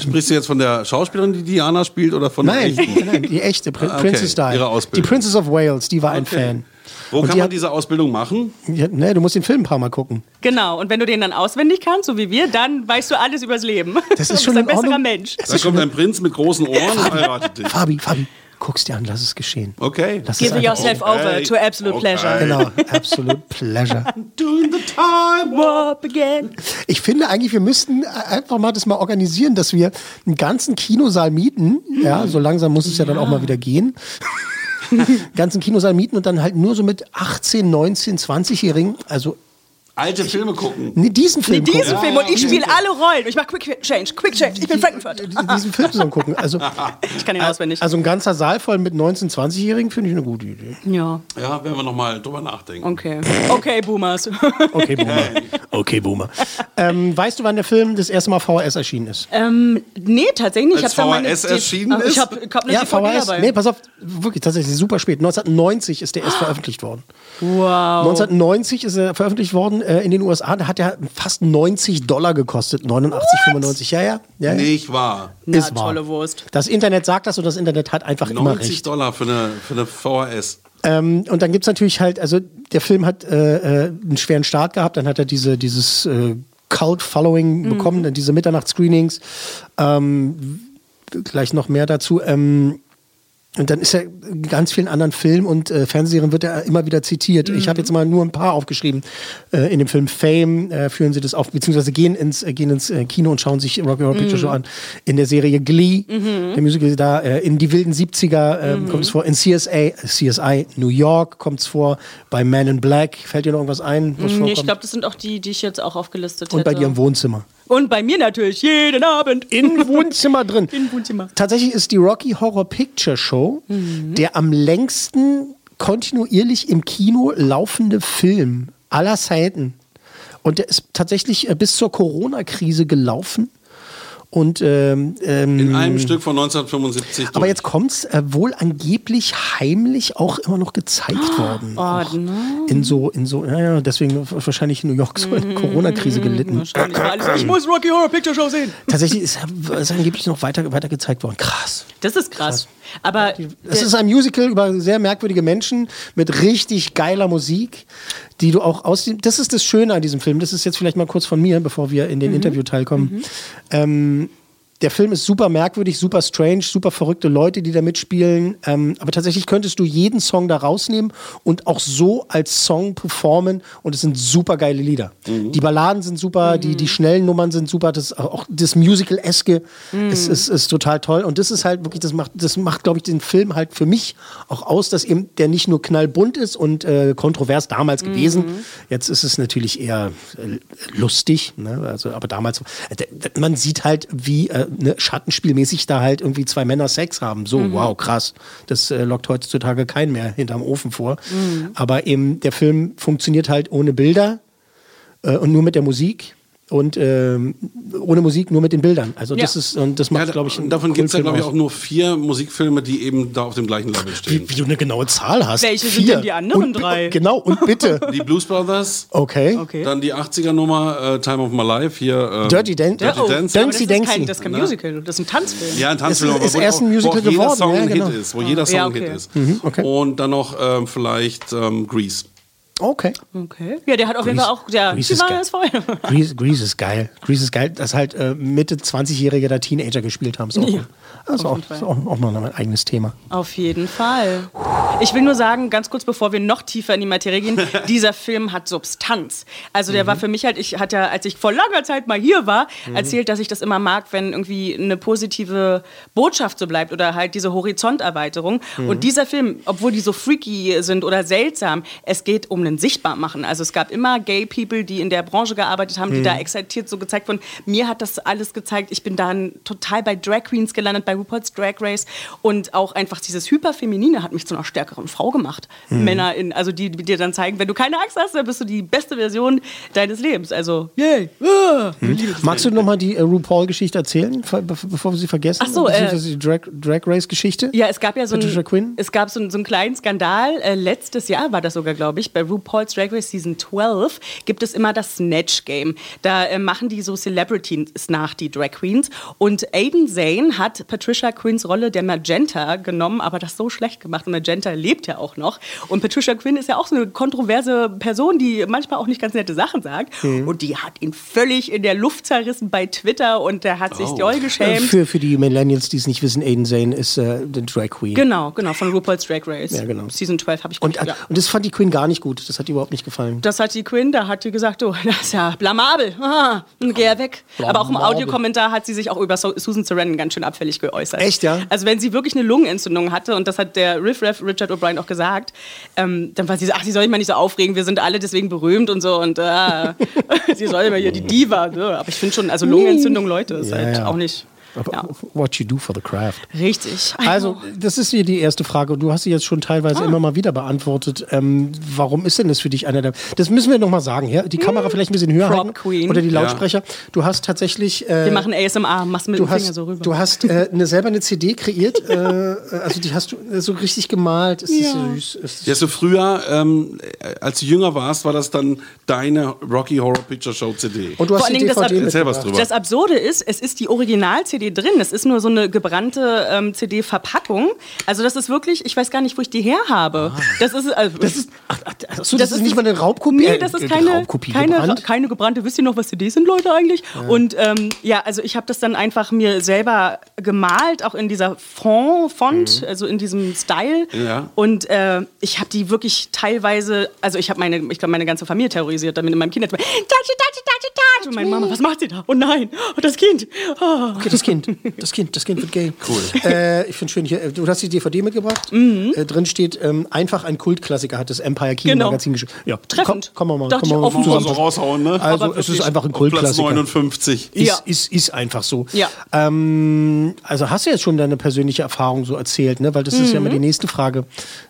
Sprichst du jetzt von der Schauspielerin, die Diana spielt, oder von der Nein, echten? nein, die echte Prin Ah, okay. Princess Di. Ihre Ausbildung. Die Princess of Wales, die war ein Okay. Fan. Wo Und kann die man hat- diese Ausbildung machen? Ja, ne, du musst den Film ein paar Mal gucken. Genau, und wenn du den dann auswendig kannst, so wie wir, dann weißt du alles übers Leben. Das Du ist bist schon ein in besserer. Mensch. Da kommt ein Prinz mit großen Ohren und heiratet dich. Fabi, Fabi, guck's dir an, lass es geschehen. Okay. Lass es Give yourself over to absolute pleasure. Genau, absolute pleasure. Doing the time. Warp again. Ich finde eigentlich, wir müssten einfach mal das mal organisieren, dass wir einen ganzen Kinosaal mieten. Ja, so langsam muss es ja, dann auch mal wieder gehen. einen ganzen Kinosaal mieten und dann halt nur so mit 18, 19, 20-Jährigen, also Alte Filme gucken. nee, diesen Film Nee, diesen gucken. Film und ich spiele alle Rollen. Ich mache Quick Change, Quick Change. Ich bin Frankfurt. diesen Film zusammen gucken. Also, Ich kann ihn auswendig. also ein ganzer Saal voll mit 19, 20-Jährigen finde ich eine gute Idee. Ja, Ja, werden wir nochmal drüber nachdenken. okay. Okay, Boomers. Okay, Boomer. Okay, Boomer. Ähm, weißt du, wann der Film das erste Mal VHS erschienen ist? ähm, nee, tatsächlich nicht. Ich Als meine VHS D- erschienen ist? Ich habe hab eine Ja, DVD VHS. dabei. Nee, pass auf, wirklich tatsächlich super spät. 1990 ist der erst veröffentlicht worden. wow. 1990 ist er veröffentlicht worden äh, in den USA. Da hat er fast 90 Dollar gekostet. 89,95. Ja, ja. ja, ja. Nicht wahr. Na, ist wahr. tolle Wurst. Das Internet sagt das und das Internet hat einfach immer 90 recht. Dollar für eine, für eine VHS. Ähm, und dann gibt es natürlich halt, also der Film hat äh, äh, einen schweren Start gehabt, dann hat er diese, dieses äh, Cult-Following bekommen, dann diese Mitternachtsscreenings. Ähm, gleich noch mehr dazu. Ähm, und dann ist er in ganz vielen anderen Filmen und äh, Fernsehserien wird er immer wieder zitiert. Ich habe jetzt mal nur ein paar aufgeschrieben. Äh, in dem Film Fame äh, führen sie das auf, beziehungsweise gehen ins, äh, gehen ins äh, Kino und schauen sich Rocky Horror Picture Show an. In der Serie Glee, der Musical da, äh, in die wilden 70er äh, kommt es vor. In CSA, CSI New York kommt es vor. Bei Man in Black, fällt dir noch irgendwas ein? Was Nee, ich glaube, das sind auch die, die ich jetzt auch aufgelistet und hätte. bei dir im Wohnzimmer. Und bei mir natürlich, jeden Abend. Im Wohnzimmer drin. Im Wohnzimmer. Tatsächlich ist die Rocky Horror Picture Show der am längsten kontinuierlich im Kino laufende Film aller Zeiten. Und der ist tatsächlich äh, bis zur Corona-Krise gelaufen. Und ähm, ähm, In einem Stück von 1975. aber jetzt kommt's äh, wohl angeblich heimlich auch immer noch gezeigt worden. Oh, ne? in so, in so, ja, ja, deswegen wahrscheinlich in New York so eine Corona-Krise gelitten. Wahrscheinlich war alles, ich muss Rocky Horror Picture Show sehen. Tatsächlich ist, ist angeblich noch weiter, weiter gezeigt worden. Krass. Das ist krass. Aber Es ist ein Musical über sehr merkwürdige Menschen mit richtig geiler Musik, die du auch aus dem. Das ist das Schöne an diesem Film. Das ist jetzt vielleicht mal kurz von mir, bevor wir in den Interviewteil kommen. Ähm, der Film ist super merkwürdig, super strange, super verrückte Leute, die da mitspielen. Ähm, aber tatsächlich könntest du jeden Song da rausnehmen und auch so als Song performen. Und es sind super geile Lieder. Die Balladen sind super, die, die schnellen Nummern sind super. Das, auch das Musical-eske ist, ist, ist total toll. Und das ist halt wirklich, das macht, das macht, glaube ich, den Film halt für mich auch aus, dass eben der nicht nur knallbunt ist und äh, kontrovers damals gewesen. Jetzt ist es natürlich eher äh, lustig, ne? also, aber damals, äh, man sieht halt, wie äh, ne, schattenspielmäßig da halt irgendwie zwei Männer Sex haben. So, wow, krass. Das äh, lockt heutzutage keinen mehr hinterm Ofen vor. Aber eben der Film funktioniert halt ohne Bilder äh, und nur mit der Musik. Und ähm, ohne Musik nur mit den Bildern. Also das Ja. ist, und das macht, Ja, glaube ich, einen davon gibt es ja, glaube ich, auch nur vier Musikfilme, die eben da auf dem gleichen Level stehen. Wie, wie du eine genaue Zahl hast. Welche sind Vier. denn die anderen und, drei? Genau, und bitte. Die Blues Brothers, Okay. Okay. dann die 80er-Nummer äh, Time of My Life, hier. ähm, Dirty Dan Dirty oh, Dancing. aber das ist Dancy. kein, das ist kein Ne? Musical, das ist ein Tanzfilm. Ja, ein Tanzfilm, Es aber ist wo, erst ein Musical wo auch jeder geworden, Song ja, ein genau. Hit ist, wo jeder Song Ja, ein Hit okay. ist. okay. Und dann noch ähm, vielleicht ähm, Grease. Okay. Okay. Ja, der hat auf jeden Fall auch, der, Grease ist geil. das vorher. Grease, Grease ist geil. Grease ist geil, dass halt äh, Mitte 20-Jährige da Teenager gespielt haben. Ist auch, das ist auch, jeden Fall. ist auch, auch noch ein eigenes Thema. Auf jeden Fall. Ich will nur sagen, ganz kurz, bevor wir noch tiefer in die Materie gehen, dieser Film hat Substanz. Also der war für mich halt, ich hatte ja, als ich vor langer Zeit mal hier war, erzählt, dass ich das immer mag, wenn irgendwie eine positive Botschaft so bleibt oder halt diese Horizonterweiterung. Und dieser Film, obwohl die so freaky sind oder seltsam, es geht um ein Sichtbarmachen. Also es gab immer Gay People, die in der Branche gearbeitet haben, die da exaltiert so gezeigt wurden. Mir hat das alles gezeigt. Ich bin dann total bei Drag Queens gelandet, bei RuPaul's Drag Race und auch einfach dieses Hyperfeminine hat mich zu einer stärkeren Frau gemacht. Männer in, also die, die dir dann zeigen, wenn du keine Angst hast, dann bist du die beste Version deines Lebens. Also, yay. Ah. Magst du nochmal die äh, RuPaul-Geschichte erzählen, be- bevor wir sie vergessen? Ach so, äh, die Drag, Drag Race-Geschichte? Ja, es gab ja so Quinn? es gab so, so einen kleinen Skandal. Äh, letztes Jahr war das sogar, glaube ich, bei RuPaul's Drag Race Season 12 gibt es immer das Snatch Game. Da äh, machen die so Celebrities nach, die Drag Queens. Und Aiden Zane hat Patricia Quinns Rolle der Magenta genommen, aber das so schlecht gemacht. Und Magenta lebt ja auch noch. Und Patricia Quinn ist ja auch so eine kontroverse Person, die manchmal auch nicht ganz nette Sachen sagt. Mhm. Und die hat ihn völlig in der Luft zerrissen bei Twitter und der hat sich doll geschämt. Für, für die Millennials, die es nicht wissen, Aiden Zane ist äh, die Drag Queen. Genau, genau, von RuPaul's Drag Race. Ja, genau. Season 12 habe ich Und, äh, ja. und das fand die Queen gar nicht gut. Das hat ihr überhaupt nicht gefallen. Das hat die Quinn, da hat die gesagt, oh, das ist ja blamabel. Ah, geh ja weg. Aber auch im Blamabel. Audiokommentar hat sie sich auch über Susan Sarandon ganz schön abfällig geäußert. Echt, ja? Also wenn sie wirklich eine Lungenentzündung hatte, und das hat der Riff Raff Richard O'Brien auch gesagt, ähm, dann war sie so, ach, sie soll sich mal nicht so aufregen, wir sind alle deswegen berühmt und so. Und äh, sie soll immer hier die Diva. Ne? Aber ich finde schon, also Lungenentzündung, Leute, ist Ja, halt ja. auch nicht... Aber Ja. What you do for the craft. Richtig. Also, das ist hier die erste Frage. Du hast sie jetzt schon teilweise Ah. immer mal wieder beantwortet. Ähm, warum ist denn das für dich einer der. Das müssen wir nochmal sagen, ja? Die Kamera vielleicht ein bisschen höher Prop halten. Queen. Oder die Lautsprecher. Du hast tatsächlich. Äh, wir machen ASMR, machst mit Du dem Finger hast, so rüber. du hast äh, eine, selber eine CD kreiert, äh, also die hast du äh, so richtig gemalt. Ist Ja. das süß? Ist Ja, so früher, ähm, als du jünger warst, war das dann deine Rocky Horror Picture Show CD. und du hast Vor die Dingen das DVD Ab-. Das Absurde ist, es ist die Original-CD drin. Es ist nur so eine gebrannte ähm, CD-Verpackung. Also das ist wirklich, ich weiß gar nicht, wo ich die her habe. Das ist, also, Ah. Das ist, ach, ach, ach so, das, ist nicht mal eine Raubkopie. Nee, äh, das ist keine, Raubkopie keine, gebrannt. keine gebrannte. Wisst ihr noch, was CDs sind, Leute, eigentlich? Und ähm, ja, also ich habe das dann einfach mir selber gemalt, auch in dieser Font, Font Mhm. also in diesem Style. Ja. Und äh, ich habe die wirklich teilweise, also ich habe meine, ich glaube, meine ganze Familie terrorisiert damit in meinem Kinderzimmer. Touch it, touch it, touch it, touch. Und meine Mama, was macht sie da? Oh nein, oh, das Kind. Oh. Okay, das Kind, das Kind, das Kind wird gay. Cool. Äh, ich finde schön hier, äh, du hast die DVD mitgebracht. Mhm. Äh, drin steht, ähm, einfach ein Kultklassiker hat das Empire Kino Genau. Magazin geschrieben. Ja, Treffend. Komm, komm mal, Dachte komm mal ich, man so raushauen, ne? Also Aber es ist einfach ein Auf Platz Kultklassiker. 59. Ist, Ja. ist, ist einfach so. Ja. Ähm, also hast du jetzt schon deine persönliche Erfahrung so erzählt, ne? Weil das ist ja immer die nächste Frage.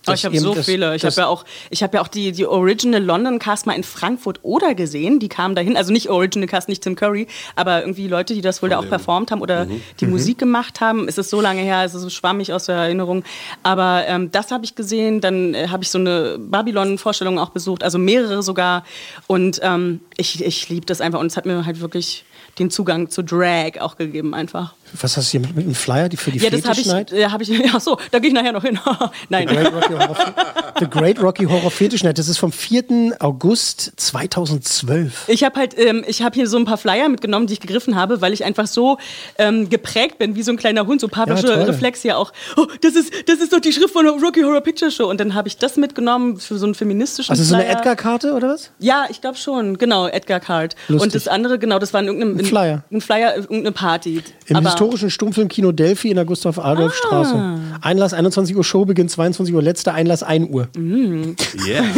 Oh, ich habe so das- viele. Ich habe ja auch, ich habe ja auch die, die Original London Cast mal in Frankfurt oder gesehen. Die kamen dahin. Also nicht Original Cast, nicht Tim Curry, aber irgendwie Leute, die das wohl da auch performt haben oder Mhm. Die Musik gemacht haben. Es ist so lange her, es ist so schwammig aus der Erinnerung. Aber ähm, das habe ich gesehen. Dann äh, habe ich so eine Babylon-Vorstellung auch besucht, also mehrere sogar. Und ähm, ich, ich liebe das einfach. Und es hat mir halt wirklich den Zugang zu Drag auch gegeben einfach. Was hast du hier mit, mit einem Flyer die für die Ja, das habe ich, ja, hab ich, ja, so, da gehe ich nachher noch hin. Nein. Great Rocky Horror, The Great Rocky Horror Fetish Night. Das ist vom 4. August 2012. Ich habe halt, ähm, ich habe hier so ein paar Flyer mitgenommen, die ich gegriffen habe, weil ich einfach so ähm, geprägt bin, wie so ein kleiner Hund, so papische Ja. Reflex hier auch. Oh, das ist, das ist doch die Schrift von Rocky Horror Picture Show. Und dann habe ich das mitgenommen für so einen feministischen Also so eine. Edgar-Karte oder was? Ja, ich glaube schon, genau, Edgar Card. Lustig. Und das andere, genau, das war in irgendeinem Ein Flyer. Ein Flyer, irgendeine Party. Im Aber- historischen Stummfilmkino Delphi in der Gustav-Adolf-Straße. Ah. Einlass 21 Uhr, Show beginnt 22 Uhr, letzter Einlass 1 Uhr. Yeah.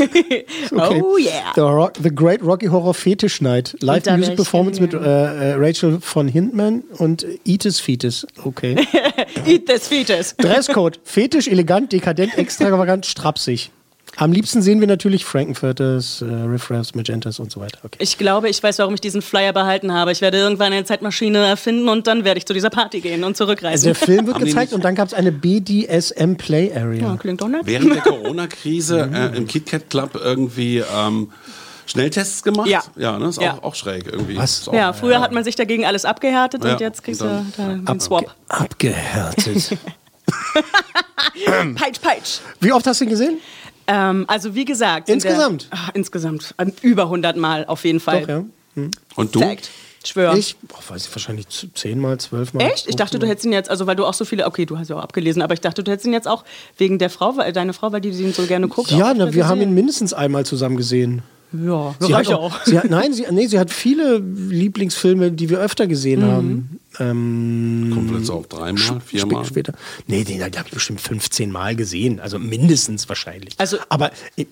Okay. Oh yeah. The, Rock, The Great Rocky Horror Fetish Night. Live Music Performance mit äh, äh, Rachel von Hindman und Eatus Fetus. Okay. Eat this fetus. Dresscode: Fetisch, elegant, dekadent, extravagant, strapsig. Am liebsten sehen wir natürlich Frankenfurters, äh, Riffraffs, Magentas und so weiter. Okay. Ich glaube, ich weiß, warum ich diesen Flyer behalten habe. Ich werde irgendwann eine Zeitmaschine erfinden und dann werde ich zu dieser Party gehen und zurückreisen. Der Film wird gezeigt und dann gab es eine BDSM Play Area. ja, klingt doch nett. Während der Corona-Krise äh, im KitKat Club irgendwie ähm, Schnelltests gemacht? Ja. Ja, ne? Ist Ja. Auch, auch schräg irgendwie. Was? Ja, früher hat man sich dagegen alles abgehärtet Ja, und jetzt kriegst du den Swap. Abgehärtet. Peitsch, peitsch. Wie oft hast du ihn gesehen? Ähm, also wie gesagt. in Insgesamt? Der, ah, insgesamt. ähm, Über 100 Mal auf jeden Fall. Doch, ja. Und du? Fact. Schwör. Ich, boah, weiß ich, wahrscheinlich zehnmal, zwölfmal. Echt? Ich dachte, du hättest ihn jetzt, also weil du auch so viele, okay, du hast ja auch abgelesen, aber ich dachte, du hättest ihn jetzt auch wegen der Frau, weil deine Frau, weil die ihn so gerne guckt. Ja, auch na, wir haben ihn gesehen. mindestens einmal zusammen gesehen. Ja, Sie hat auch. Sie hat, nein, sie, nee, sie hat viele Lieblingsfilme, die wir öfter gesehen Mhm. haben. Ähm, Kommt vielleicht auch dreimal, viermal. sp- Später. Nee, den, den habe ich bestimmt 15 Mal gesehen. Also mindestens wahrscheinlich. Also- Aber äh,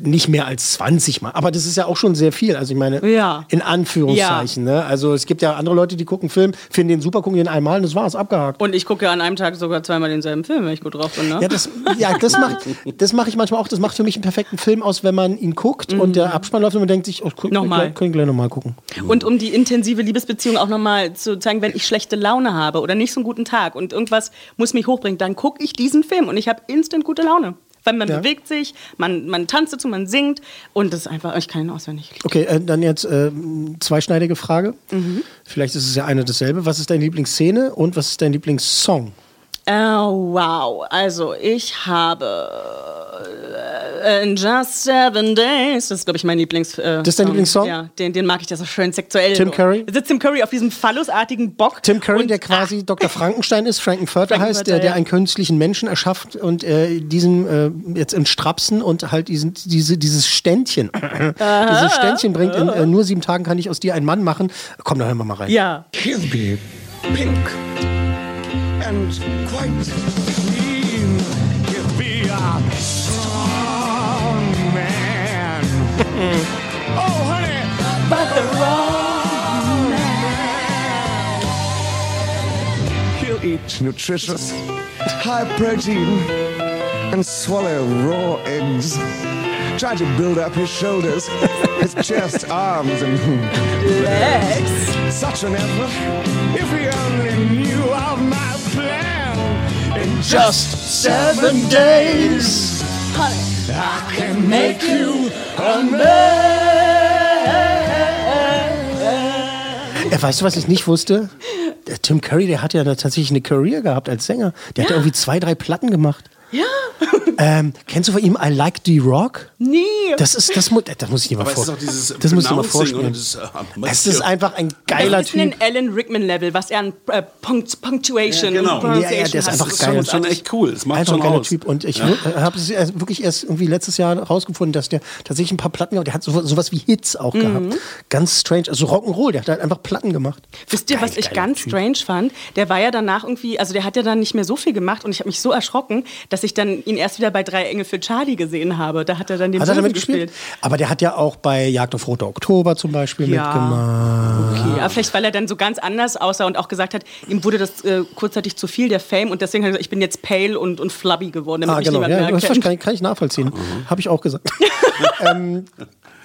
nicht mehr als 20 Mal. Aber das ist ja auch schon sehr viel. Also ich meine, Ja. in Anführungszeichen. Ne? Also es gibt ja andere Leute, die gucken Film, finden den super, gucken den einmal und das war's, abgehakt. Und ich gucke ja an einem Tag sogar zweimal denselben Film, wenn ich gut drauf bin. Ne? Ja, das, ja, das mache das mach ich manchmal auch. Das macht für mich einen perfekten Film aus, wenn man ihn guckt und der Abspann läuft und man denkt sich, oh, guck, Mhm. Nochmal. Können wir gleich nochmal gucken. Und um die intensive Liebesbeziehung auch nochmal zu zeigen, wenn ich schlechte Laune habe oder nicht so einen guten Tag und irgendwas muss mich hochbringen, dann gucke ich diesen Film und ich habe instant gute Laune. Weil man Ja. bewegt sich, man, man tanzt dazu, man singt und das ist einfach, ich kann ihn auswendig. Okay, äh, dann jetzt äh, zweischneidige Frage. Mhm. Vielleicht ist es ja eine dasselbe. Was ist deine Lieblingsszene und was ist dein Lieblingssong? Oh, wow. Also, ich habe in Just Seven Days, das ist, glaube ich, mein Lieblings. Äh, Das ist dein Lieblingssong? Ja, den, den mag ich, ist so schön sexuell. Tim Curry? Sitzt Tim Curry auf diesem phallusartigen Bock. Tim Curry, und- der quasi Dr. Frankenstein ist, Frankenfurter heißt, der, der ja. einen künstlichen Menschen erschafft und äh, diesen äh, jetzt in Strapsen und halt diesen, diese, dieses Ständchen, dieses Ständchen bringt, in äh, nur sieben Tagen kann ich aus dir einen Mann machen. Komm, da hören wir mal rein. Ja. He'll be pink and quite clean. He'll be a oh, honey, but the wrong. He'll eat nutritious, high protein, and swallow raw eggs. Try to build up his shoulders, his chest, arms, and legs. Such an effort. If he only knew of my plan. In just seven days, I can make you a man. Weißt du, was ich nicht wusste? Der Tim Curry, der hat ja tatsächlich eine Career gehabt als Sänger. Der hat ja irgendwie zwei, drei Platten gemacht. Ja. Ähm, kennst du von ihm I Like the Rock? Nie. Das ist, das, mu das muss ich dir mal Aber es vor. ist auch dieses das musst du dir mal das, äh, Es ist einfach ein geiler das ist ein Typ. Alan Rickman-Level, was er an äh, Punkt, Punctuation Ja, genau. Ja, ja, der ist hat. einfach Das geil. schon, schon echt cool. Das macht Einfach ein schon geiler aus. Typ. Und ich habe es wirklich erst irgendwie letztes Jahr rausgefunden, dass der tatsächlich ein paar Platten gehabt Der hat so, sowas wie Hits auch Mhm. gehabt. Ganz strange. Also Rock'n'Roll, der hat halt einfach Platten gemacht. Wisst ihr, was ich ganz Typ. strange fand? Der war ja danach irgendwie, also der hat ja dann nicht mehr so viel gemacht und ich habe mich so erschrocken, dass ich dann ihn erst wieder bei Drei Engel für Charlie gesehen habe. Da hat er dann den Hat er damit gespielt? Aber der hat ja auch bei Jagd auf Roter Oktober zum Beispiel Ja. mitgemacht. Okay, aber vielleicht weil er dann so ganz anders aussah und auch gesagt hat, ihm wurde das äh, kurzzeitig zu viel, der Fame, und deswegen hat er gesagt, ich bin jetzt pale und, und flubby geworden, damit Ah, mich genau. niemand Ja, mehr das kann, ich- kann ich nachvollziehen. Habe ich auch gesagt. ähm,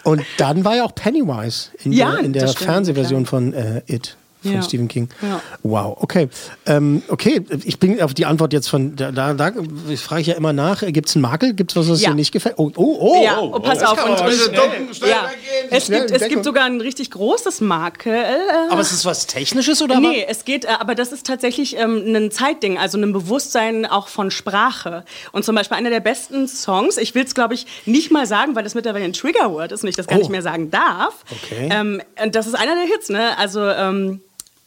und dann war ja auch Pennywise in Ja, der, in der stimmt, Fernsehversion von äh, It. Von Ja. Stephen King. Ja. Wow, okay. Ähm, okay, ich bin auf die Antwort jetzt von, da, da, da ich frage ich ja immer nach, gibt es einen Makel? Gibt es was, was Ja. dir nicht gefällt? Oh, oh, oh. ja, oh, oh, pass auf. kann Und, und, schnell. ja, es, Schnell gibt, es gibt sogar ein richtig großes Makel. Äh, Aber es ist was Technisches oder Nee, es geht, äh, aber das ist tatsächlich ähm, ein Zeitding, also ein Bewusstsein auch von Sprache. Und zum Beispiel einer der besten Songs, ich will es glaube ich nicht mal sagen, weil das mittlerweile ein Triggerword ist und ich das gar Oh. nicht mehr sagen darf. Okay. Ähm, und das ist einer der Hits, ne? Also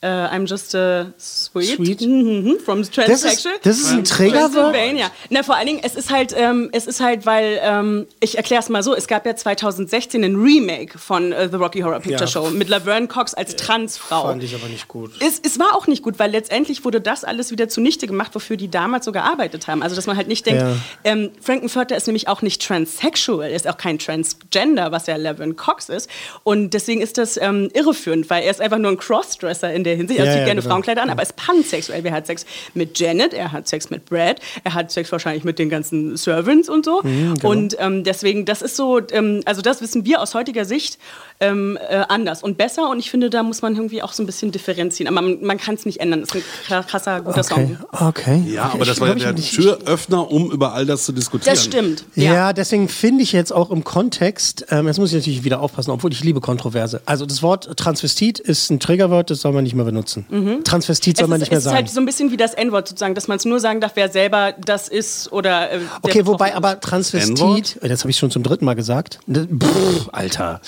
äh, I'm just a sweet, Sweet? Mhm, from Das ist, transsexual. das ist ein Triggerwort? Pennsylvania. Na, vor allen Dingen, es ist halt, ähm, es ist halt, weil, ähm, ich erkläre es mal so, es gab ja 2016 ein Remake von äh, The Rocky Horror Picture Ja. Show mit Laverne Cox als Transfrau. Fand ich aber nicht gut. Es, es war auch nicht gut, weil letztendlich wurde das alles wieder zunichte gemacht, wofür die damals so gearbeitet haben. Also, dass man halt nicht denkt, Ja. ähm, Frankenfurter ist nämlich auch nicht transsexual, ist auch kein Transgender, was ja Laverne Cox ist. Und deswegen ist das ähm, irreführend, weil er ist einfach nur ein Crossdresser in der Hinsicht. Er Ja, zieht ja, gerne genau. Frauenkleider an, aber ist pansexuell. Er hat Sex mit Janet, er hat Sex mit Brad, er hat Sex wahrscheinlich mit den ganzen Servants und so. Mhm, genau. Und ähm, deswegen, das ist so, ähm, also das wissen wir aus heutiger Sicht ähm, äh, anders und besser. Und ich finde, da muss man irgendwie auch so ein bisschen differenzieren. Aber man, man kann es nicht ändern. Das ist ein kra- krasser, guter Okay, Song. okay. Ja, okay. aber das Ich war ja der Türöffner, um über all das zu diskutieren. Das stimmt. Ja, deswegen finde ich jetzt auch im Kontext, ähm, jetzt muss ich natürlich wieder aufpassen, obwohl ich liebe Kontroverse. Also das Wort Transvestit ist ein Triggerwort, das soll man nicht mehr benutzen. Transvestit soll Mhm. Es man ist, nicht mehr es ist sagen. halt so ein bisschen wie das N-Wort sozusagen, dass man es nur sagen darf, wer selber das ist oder. Äh, Okay, wobei aber ist. Transvestit, äh, das habe ich schon zum dritten Mal gesagt. Pff, Alter.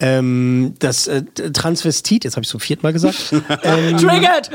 Ähm, das äh, Transvestit, jetzt habe ich zum vierten Mal gesagt. ähm, Triggered!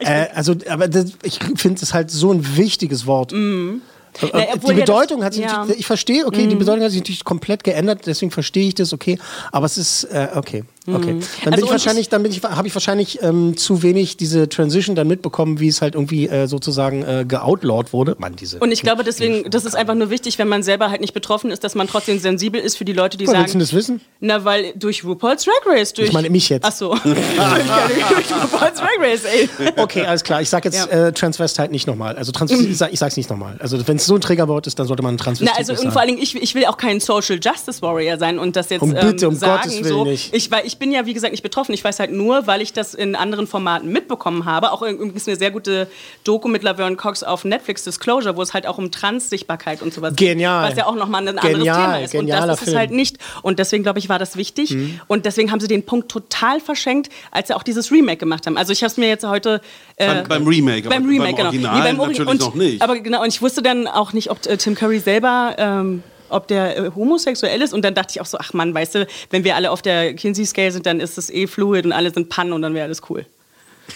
äh, also, aber das, ich finde es halt so ein wichtiges Wort. Äh, Na, die obwohl ja Bedeutung das- hat sich, ja. Mhm. natürlich- ich verstehe, okay, die Bedeutung hat sich natürlich komplett geändert, deswegen verstehe ich das, okay, aber es ist, äh, okay. Okay. Dann bin Also ich wahrscheinlich, dann bin ich, habe ich wahrscheinlich ähm, zu wenig diese Transition dann mitbekommen, wie es halt irgendwie äh, sozusagen äh, geoutlawed wurde. Mann, diese. Und ich glaube, deswegen, das ist einfach nur wichtig, wenn man selber halt nicht betroffen ist, dass man trotzdem sensibel ist für die Leute, die Woher willst du sagen. das wissen? Na, weil durch RuPaul's Drag Race, durch. Ich meine mich jetzt. Ach so. durch RuPaul's Drag Race, ey. Okay, alles klar. Ich sag jetzt Ja. äh, Transvestite nicht nochmal. Also Trans ich, sag, ich sag's nicht nochmal. Also wenn es so ein Trägerwort ist, dann sollte man ein Transvestit Na, also sagen. und vor allen Dingen, ich, ich will auch kein Social Justice Warrior sein und das jetzt Um bitte, ähm, um sagen. Gottes Willen so. nicht. Ich, weil ich bin ja, wie gesagt, nicht betroffen. Ich weiß halt nur, weil ich das in anderen Formaten mitbekommen habe. Auch übrigens eine sehr gute Doku mit Laverne Cox auf Netflix, Disclosure, wo es halt auch um Transsichtbarkeit und sowas Genial. geht. Was ja auch nochmal ein anderes Genial, Thema ist. Und genialer das ist es Film. Mhm. halt nicht. Und deswegen, glaube ich, war das wichtig. Und deswegen haben sie den Punkt total verschenkt, als sie auch dieses Remake gemacht haben. Also ich habe es mir jetzt heute... Äh, Beim, beim Remake, beim aber Remake, beim genau. Original Nee, beim Ori- natürlich und, noch nicht. Aber genau, und ich wusste dann auch nicht, ob äh, Tim Curry selber, ähm, ob der äh, homosexuell ist. Und dann dachte ich auch so, ach Mann, weißt du, wenn wir alle auf der Kinsey-Scale sind, dann ist es eh fluid und alle sind Pannen und dann wäre alles cool.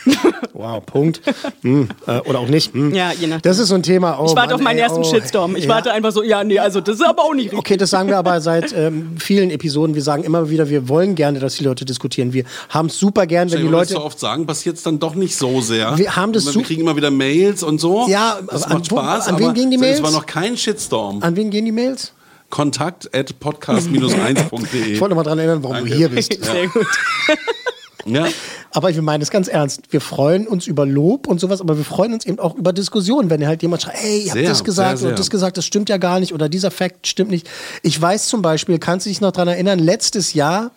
Wow, Punkt. Hm, äh, oder auch nicht. Hm. Ja, je nachdem. Das ist so ein Thema. Oh, ich warte Mann, auf meinen ey, ersten oh, Shitstorm. Ich ja. warte einfach so, ja, nee, also das ist aber auch nicht richtig. Okay, das sagen wir aber seit ähm, vielen Episoden. Wir sagen immer wieder, wir wollen gerne, dass die Leute diskutieren. Wir haben es super gern, wenn die wir das Leute. so oft sagen, passiert es dann doch nicht so sehr. Wir haben das wir kriegen immer wieder Mails und so. Ja, das aber an macht Spaß. an wen aber gehen die Es Mails? war noch kein Shitstorm. An wen gehen die Mails? Kontakt at podcast-1.de. Ich wollte noch mal dran erinnern, warum Danke. du hier bist. Sehr gut. Ja. Aber wir meinen das ganz ernst. Wir freuen uns über Lob und sowas, aber wir freuen uns eben auch über Diskussionen, wenn halt jemand schreibt, hey, ihr habt Sehr, das gesagt sehr, oder sehr. das gesagt, das stimmt ja gar nicht oder dieser Fakt stimmt nicht. Ich weiß zum Beispiel, kannst du dich noch dran erinnern, letztes Jahr,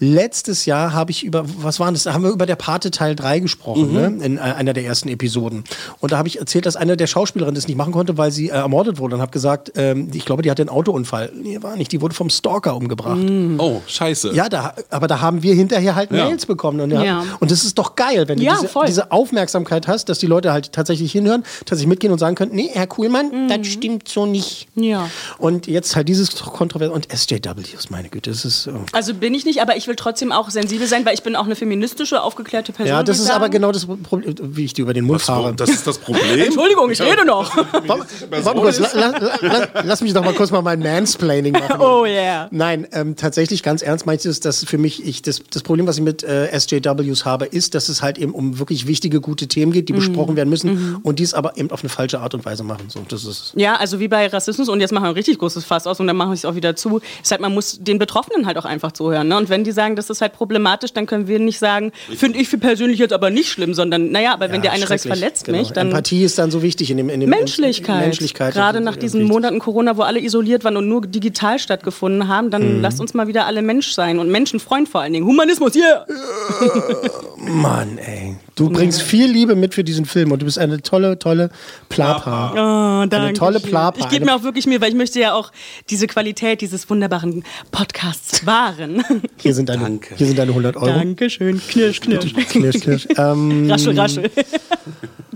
letztes Jahr habe ich über, was war das, da haben wir über der Pate Teil 3 gesprochen, Mhm. ne, in äh, einer der ersten Episoden. Und da habe ich erzählt, dass eine der Schauspielerinnen das nicht machen konnte, weil sie äh, ermordet wurde und habe gesagt, ähm, ich glaube, die hatte einen Autounfall. Nee, war nicht, die wurde vom Stalker umgebracht. Oh, scheiße. Ja, da, aber da haben wir hinterher halt Ja. Mails bekommen. Und, ja. Ja. und das ist doch geil, wenn du Ja, diese, diese Aufmerksamkeit hast, dass die Leute halt tatsächlich hinhören, tatsächlich mitgehen und sagen können, nee, Herr Kuhlmann, das stimmt so nicht. Ja. Und jetzt halt dieses Kontrovers und SJWs, meine Güte, das ist... äh, Also bin ich nicht, aber ich will trotzdem auch sensibel sein, weil ich bin auch eine feministische, aufgeklärt Person. Ja, das ist aber genau das Problem, wie ich dir über den Mund Das, fahre. das ist das Problem. Entschuldigung, ich rede noch. Warte kurz, la, la, la, la, lass mich doch mal kurz mal mein Mansplaining machen. Oh yeah. Nein, ähm, tatsächlich ganz ernst meinte ich, es, dass für mich ich das, das Problem, was ich mit äh, SJWs habe, ist, dass es halt eben um wirklich wichtige, gute Themen geht, die Mhm. besprochen werden müssen und die es aber eben auf eine falsche Art und Weise machen. So, das ist Ja, also wie bei Rassismus und jetzt machen wir ein richtig großes Fass aus und dann mache ich es auch wieder zu. Ist halt, man muss den Betroffenen halt auch einfach zuhören. Ne? Und wenn die sagen, das ist halt problematisch, dann können wir nicht sagen, finde ich für persönlich jetzt aber nicht schlimm, sondern naja, aber wenn ja, der eine sagt, verletzt Genau. mich, dann Empathie ist dann so wichtig in dem, in dem Menschlichkeit. Menschlichkeit. Gerade nach diesen Irgendwie. Monaten Corona, wo alle isoliert waren und nur digital stattgefunden haben, Mhm. dann lasst uns mal wieder alle Mensch sein und Menschenfreund vor allen Dingen. Humanismus, yeah! Mann, ey. Du bringst viel Liebe mit für diesen Film und du bist eine tolle, tolle Plapa. Oh, danke Eine tolle. Plapa. Ich gebe mir auch wirklich Mühe, weil ich möchte ja auch diese Qualität dieses wunderbaren Podcasts wahren. Hier sind deine, Danke. hier sind deine 100 Euro. Dankeschön. Knirsch, knirsch. Knirsch, knirsch. ähm, Raschel, raschel.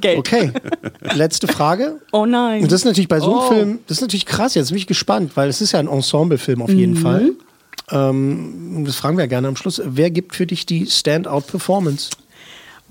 Geld. okay, letzte Frage. Oh nein. Und das ist natürlich bei so einem Oh. Film, das ist natürlich krass, jetzt bin ich gespannt, weil es ist ja ein Ensemble-Film auf jeden Mhm. Fall. Ähm, das fragen wir ja gerne am Schluss. Wer gibt für dich die Standout-Performance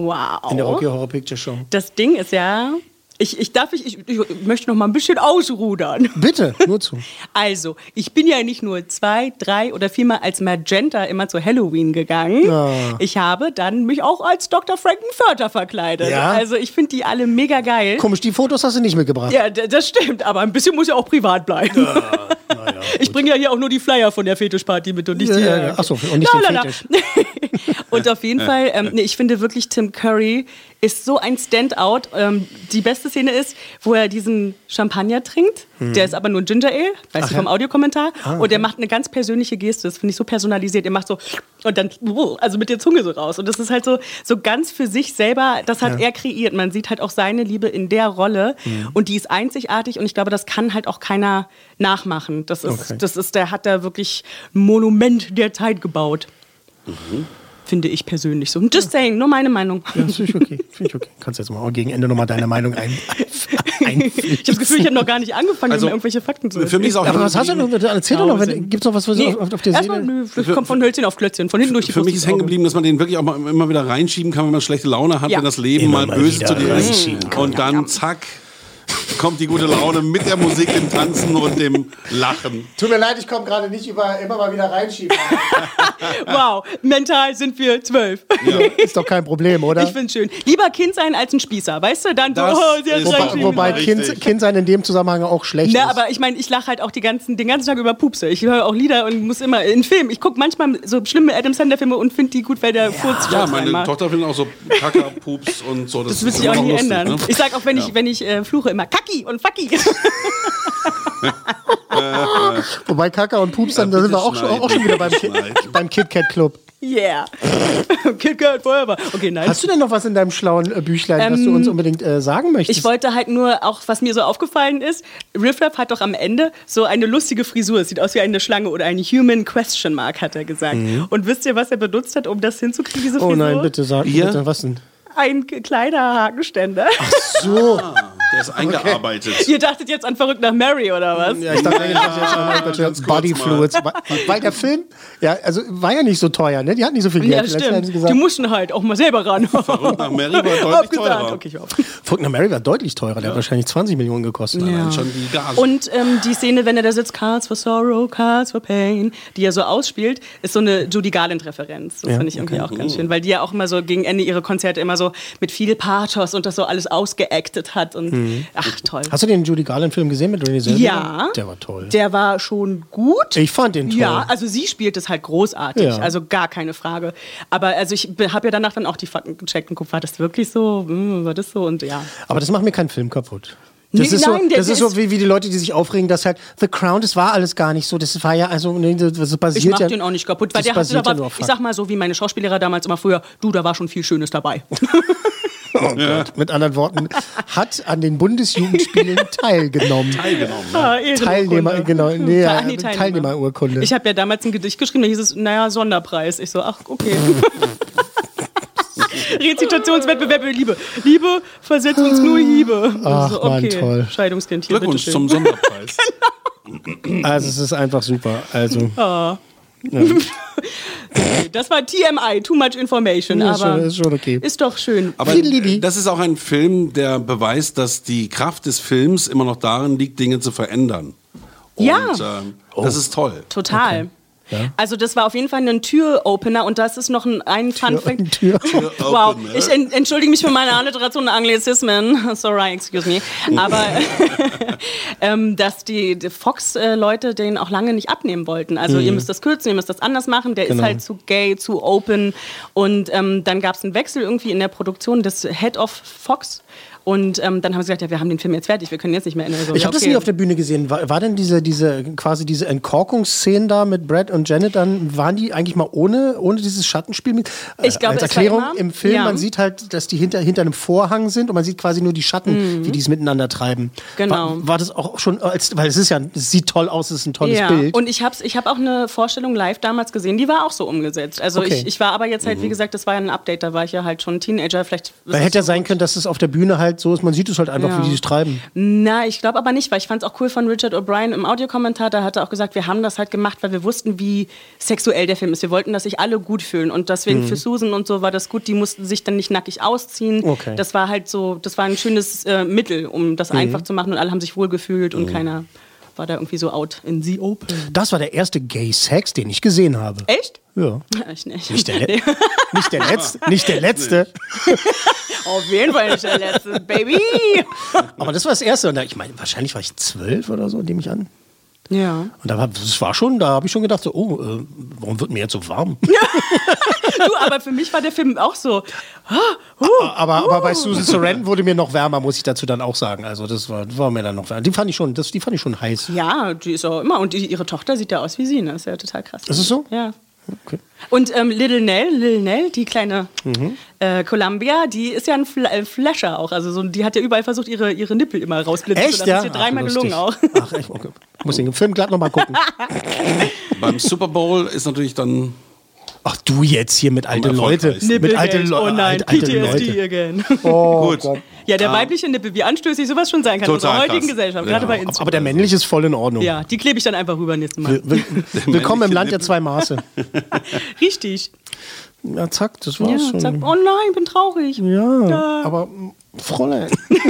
wow. in der Rocky Horror Picture Show? Das Ding ist ja, ich, ich darf, ich, ich, ich möchte noch mal ein bisschen ausrudern. Bitte, nur zu. Also, ich bin ja nicht nur zwei, drei oder viermal als Magenta immer zu Halloween gegangen. Ah. Ich habe dann mich auch als Dr. Frankenfurter verkleidet. Ja? Also, ich finde die alle mega geil. Komisch, die Fotos hast du nicht mitgebracht. Ja, das stimmt, aber ein bisschen muss ja auch privat bleiben. ich bringe ja hier auch nur die Flyer von der Fetischparty mit und nicht Ja, die. ja, ja. Ach so, und nicht den Fetisch. und auf jeden Fall, ähm, nee, ich finde wirklich, Tim Curry ist so ein Standout. Ähm, die beste Szene ist, wo er diesen Champagner trinkt. Der ist aber nur ein Ginger Ale, weißt du ja? vom Audiokommentar. Ah, Und er macht eine ganz persönliche Geste. Das finde ich so personalisiert. Er macht so und dann, also mit der Zunge so raus. Und das ist halt so, so ganz für sich selber, das hat Ja. er kreiert. Man sieht halt auch seine Liebe in der Rolle. Und die ist einzigartig. Und ich glaube, das kann halt auch keiner nachmachen. Das ist, Okay. das ist, der hat da wirklich ein Monument der Zeit gebaut. Finde ich persönlich so. Just saying, nur meine Meinung. Ja, das finde ich okay. Finde ich okay. Kannst jetzt mal gegen Ende nochmal deine Meinung ein, ein Ich habe das Gefühl, ich habe noch gar nicht angefangen, Also, mir irgendwelche Fakten zu Für mich ist auch Aber was hast du noch? Erzähl doch noch. Gibt es noch was, was Nee, auf, auf der erstmal, Seele? nö, das kommt von Hölzchen auf Klötzchen, von hinten durch die Für mich ist hängen geblieben, dass man den wirklich auch mal, immer wieder reinschieben kann, wenn man schlechte Laune hat, Ja. wenn das Leben Immer mal böse zu dir ist. reinschieben kann. Und dann zack, kommt die gute Laune mit der Musik, dem Tanzen und dem Lachen. Tut mir leid, ich komme gerade nicht über, immer mal wieder reinschieben. Wow, mental sind wir zwölf. Ist doch kein Problem, oder? Ich find's schön. Lieber Kind sein als ein Spießer, weißt du? Dann Das oh, ist Wobei. Richtig. kind, kind sein in dem Zusammenhang auch schlecht Na, ist. aber ich meine, ich lache halt auch die ganzen, den ganzen Tag über Pupse. Ich höre auch Lieder und muss immer in Film. Ich gucke manchmal so schlimme Adam Sandler-Filme und finde die gut, weil der Furz Ja, Jokes meine reinmacht. Tochter findet auch so Kacker, Pups und so. Das wird sich auch nie lustig, ändern. ne? Ich sag auch, wenn ich, wenn ich äh, fluche, immer Kaki und Fucki. Wobei Kaka und Pups, dann Ja, da sind wir auch schon, auch schon wieder beim, Ki beim Kit Kat Club. yeah. Kid Kat forever. Okay, nein. Hast du denn noch was in deinem schlauen äh, Büchlein, was du uns unbedingt äh, sagen möchtest? Ich wollte halt nur, auch was mir so aufgefallen ist, Riff Raff hat doch am Ende so eine lustige Frisur. Es sieht aus wie eine Schlange oder eine Human Question Mark, hat er gesagt. Und wisst ihr, was er benutzt hat, um das hinzukriegen, diese Frisur? oh nein, bitte sag bitte, was denn? Ein Kleiderhakenständer. So. Der ist eingearbeitet. Ihr dachtet jetzt an Verrückt nach Mary oder was? Ja, ich dachte, ich dachte jetzt kurz Body. Fluids. Weil- der Film, ja, also war ja nicht so teuer, ne? Die hatten nicht so viel Geld. Ja, stimmt. gesagt, Die mussten halt auch mal selber ran. Verrückt nach Mary war deutlich Abgesagt. teurer. Okay. Verrückt nach Mary war deutlich teurer. Der hat wahrscheinlich 20 Millionen gekostet. Allein schon die Gage. Und ähm, die Szene, wenn er da sitzt, Cards for Sorrow, Cards for Pain, die er so ausspielt, ist so eine Judy Garland-Referenz. Das Ja, fand ich irgendwie auch ganz schön, weil die ja auch immer so gegen Ende ihre Konzerte immer so mit viel Pathos und das so alles ausgeactet hat. Und ach, toll. Hast du den Judy Garland-Film gesehen mit Renee Zellweger? Ja. Der war toll. Der war schon gut. ich fand den toll. Ja, also sie spielt es halt großartig, Ja. also gar keine Frage. Aber also ich habe ja danach dann auch die Fakten gecheckt und guckt, war das wirklich so, Hm, war das so und ja. Aber das macht mir keinen Film kaputt. Das Nee, ist nein, so, der- das der ist so ist- wie, wie die Leute, die sich aufregen, dass halt The Crown, das war alles gar nicht so. Das war ja, also, nee, das das basiert Ich mach ja, den auch nicht kaputt, weil das der basiert da ja ich sag mal so wie meine Schauspielerin damals immer früher, du, da war schon viel Schönes dabei. Oh Gott. Mit anderen Worten, hat an den Bundesjugendspielen teilgenommen. Teilgenommen. Ne? Ah. Teilnehmer, genau, nee, ja, nee, Teilnehmer. Teilnehmerurkunde. Ich habe ja damals ein Gedicht geschrieben, da hieß es, naja, Sonderpreis. Ich so, ach, okay. Rezitationswettbewerb über Liebe. Liebe versetzt uns nur Hiebe. Ach, so, Mann, toll. Scheidungskind hier, Glückwunsch zum Sonderpreis. Also es ist einfach super. Also Das war TMI, Too Much Information. Ja, ist aber schon- ist schon okay. Ist doch schön. Aber das ist auch ein Film, der beweist, dass die Kraft des Films immer noch darin liegt, Dinge zu verändern. Und, Ja. ähm, das ist toll. Total. Also das war auf jeden Fall ein Türopener und das ist noch ein, ein Fun Fact. Tür. Wow, ich en entschuldige mich für meine Alliteration und Anglizismen. Sorry, excuse me. Aber ähm, dass die, die Fox-Leute den auch lange nicht abnehmen wollten. Also ihr müsst das kürzen, ihr müsst das anders machen. Der Genau. ist halt zu gay, zu open. Und ähm, dann gab es einen Wechsel irgendwie in der Produktion des Head of Fox. Und ähm, dann haben sie gesagt, ja, wir haben den Film jetzt fertig, wir können jetzt nicht mehr ändern. So, Ich habe das okay. nie auf der Bühne gesehen. War, war denn diese, diese quasi diese Entkorkungsszenen da mit Brad und Janet dann, waren die eigentlich mal ohne, ohne dieses Schattenspiel mit? Äh, Ich glaube, Als Erklärung im Film, ja. man sieht halt, dass die hinter, hinter einem Vorhang sind und man sieht quasi nur die Schatten, wie die es miteinander treiben. Mhm. Genau. War, war das auch schon, als, weil es ist ja, es sieht toll aus, es ist ein tolles ja. Bild. Und ich habe ich hab auch eine Vorstellung live damals gesehen, die war auch so umgesetzt. Also Okay. ich, ich war aber jetzt halt, wie gesagt, das war ja ein Update, da war ich ja halt schon Teenager. Vielleicht Weil hätte ja sein können, dass es auf der Bühne halt so ist, man sieht es halt einfach, Ja. wie die es treiben. Na, ich glaube aber nicht, weil ich fand es auch cool von Richard O'Brien im Audiokommentar. Da hat er auch gesagt, wir haben das halt gemacht, weil wir wussten, wie sexuell der Film ist. Wir wollten, dass sich alle gut fühlen. Und deswegen für Susan und so war das gut. Die mussten sich dann nicht nackig ausziehen. Okay. Das war halt so, das war ein schönes äh, Mittel, um das einfach zu machen. Und alle haben sich wohl gefühlt und keiner war da irgendwie so out in the open. Das war der erste Gay-Sex, den ich gesehen habe. Echt? Ja. Ich nicht. Nicht der, Le nicht der letzte, nicht der letzte. Auf jeden Fall nicht der letzte, Baby. Aber das war das erste. Und da, ich meine, wahrscheinlich war ich zwölf oder so, nehme ich an. Ja. Und da war, das war schon, da habe ich schon gedacht, so, oh, äh, warum wird mir jetzt so warm? Du, aber für mich war der Film auch so. ah, uh, aber, aber bei Susan Sarandon wurde mir noch wärmer, muss ich dazu dann auch sagen. Also das war, war mir dann noch wärmer. Die fand ich schon, das, die fand ich schon heiß. Ja, die ist auch immer. Und die, ihre Tochter sieht ja aus wie sie, ne? Ist ja total krass. Ist es so? Ja. Okay. Und ähm, Little Nell, Little Nell, die kleine Mhm. äh, Columbia, die ist ja ein Fl äh, Flasher auch. Also so, die hat ja überall versucht, ihre, ihre Nippel immer rausblitzen Echt, zu lassen. ja? Das ist ihr dreimal Ach, gelungen auch. Ach, echt? Okay. Muss den Film glatt nochmal gucken. Beim Super Bowl ist natürlich dann Ach, du jetzt hier mit alte Am Leute. erfolgreichsten. Mit alte, Nippelgate, Le oh nein, alte, alte PTSD Leute. again. Oh, Gut. Gott. Ja, der weibliche Nippel, wie anstößig sowas schon sein kann in Total unserer heutigen krass. Gesellschaft, Ja. gerade bei Instagram. Aber der männliche ist voll in Ordnung. ja, die klebe ich dann einfach rüber nächstes Mal. Will- will- Willkommen im Land der Nippel. zwei Maße. Richtig. Ja, zack, das Ja, war's schon. sag, oh nein, ich bin traurig. Ja, aber Fräulein.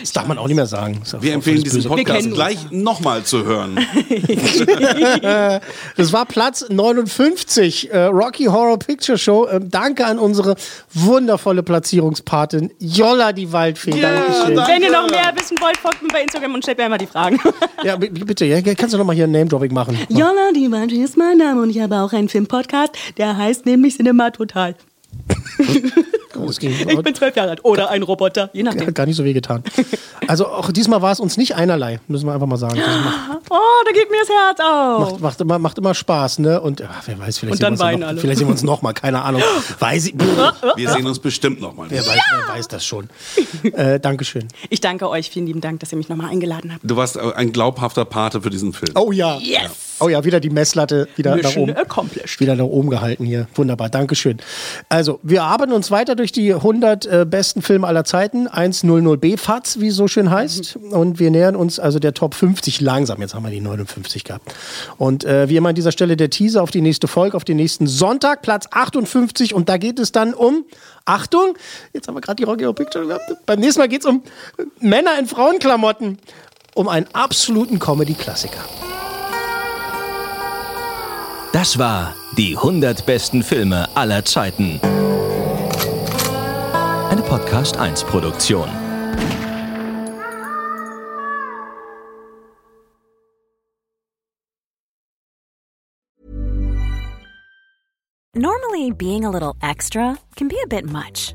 Das darf man auch nicht mehr sagen. Wir empfehlen diesen Böse. Podcast gleich nochmal zu hören. Das war Platz 59, äh, Rocky Horror Picture Show. Ähm, danke an unsere wundervolle Platzierungspatin Jolla die Waldfee. Dankeschön. danke. Wenn ihr noch mehr wissen wollt, folgt mir bei Instagram und stellt mir einmal die Fragen. Ja, bitte, ja, kannst du noch mal hier ein Name-Dropping machen? Jonna, die Wandel ist mein Name und ich habe auch einen Filmpodcast, der heißt nämlich Cinema Total. Ging, Ich bin zwölf Jahre alt. Oder ein Roboter, je nachdem. hat gar nicht so weh getan. Also auch diesmal war es uns nicht einerlei, müssen wir einfach mal sagen. Macht, Oh, da geht mir das Herz auf. macht, macht, immer, macht immer Spaß, ne? Und ach, wer weiß, vielleicht Und dann sehen wir uns ja weinen noch, alle. vielleicht sehen wir uns noch mal, keine Ahnung. Weiß ich, Wir sehen uns bestimmt nochmal. wer, weiß, wer weiß das schon. Äh, Dankeschön. Ich danke euch, vielen lieben Dank, dass ihr mich nochmal eingeladen habt. Du warst ein glaubhafter Pate für diesen Film. Oh ja. Yes! Oh ja, wieder die Messlatte wieder nach oben. accomplished. Wieder nach oben gehalten hier. Wunderbar, Dankeschön. Also, wir arbeiten uns weiter durch die 100 äh, besten Filme aller Zeiten. 100b FATS, wie es so schön heißt. Und wir nähern uns also der Top 50 langsam. Jetzt haben wir die 59 gehabt. Und äh, wie immer an dieser Stelle der Teaser auf die nächste Folge, auf den nächsten Sonntag, Platz 58. Und da geht es dann um, Achtung, jetzt haben wir gerade die Rocky Horror Picture gehabt. Beim nächsten Mal geht es um Männer in Frauenklamotten. Um einen absoluten Comedy-Klassiker. Das war die 100 besten Filme aller Zeiten. Eine Podcast 1 Produktion. Normally, being a little extra can be a bit much,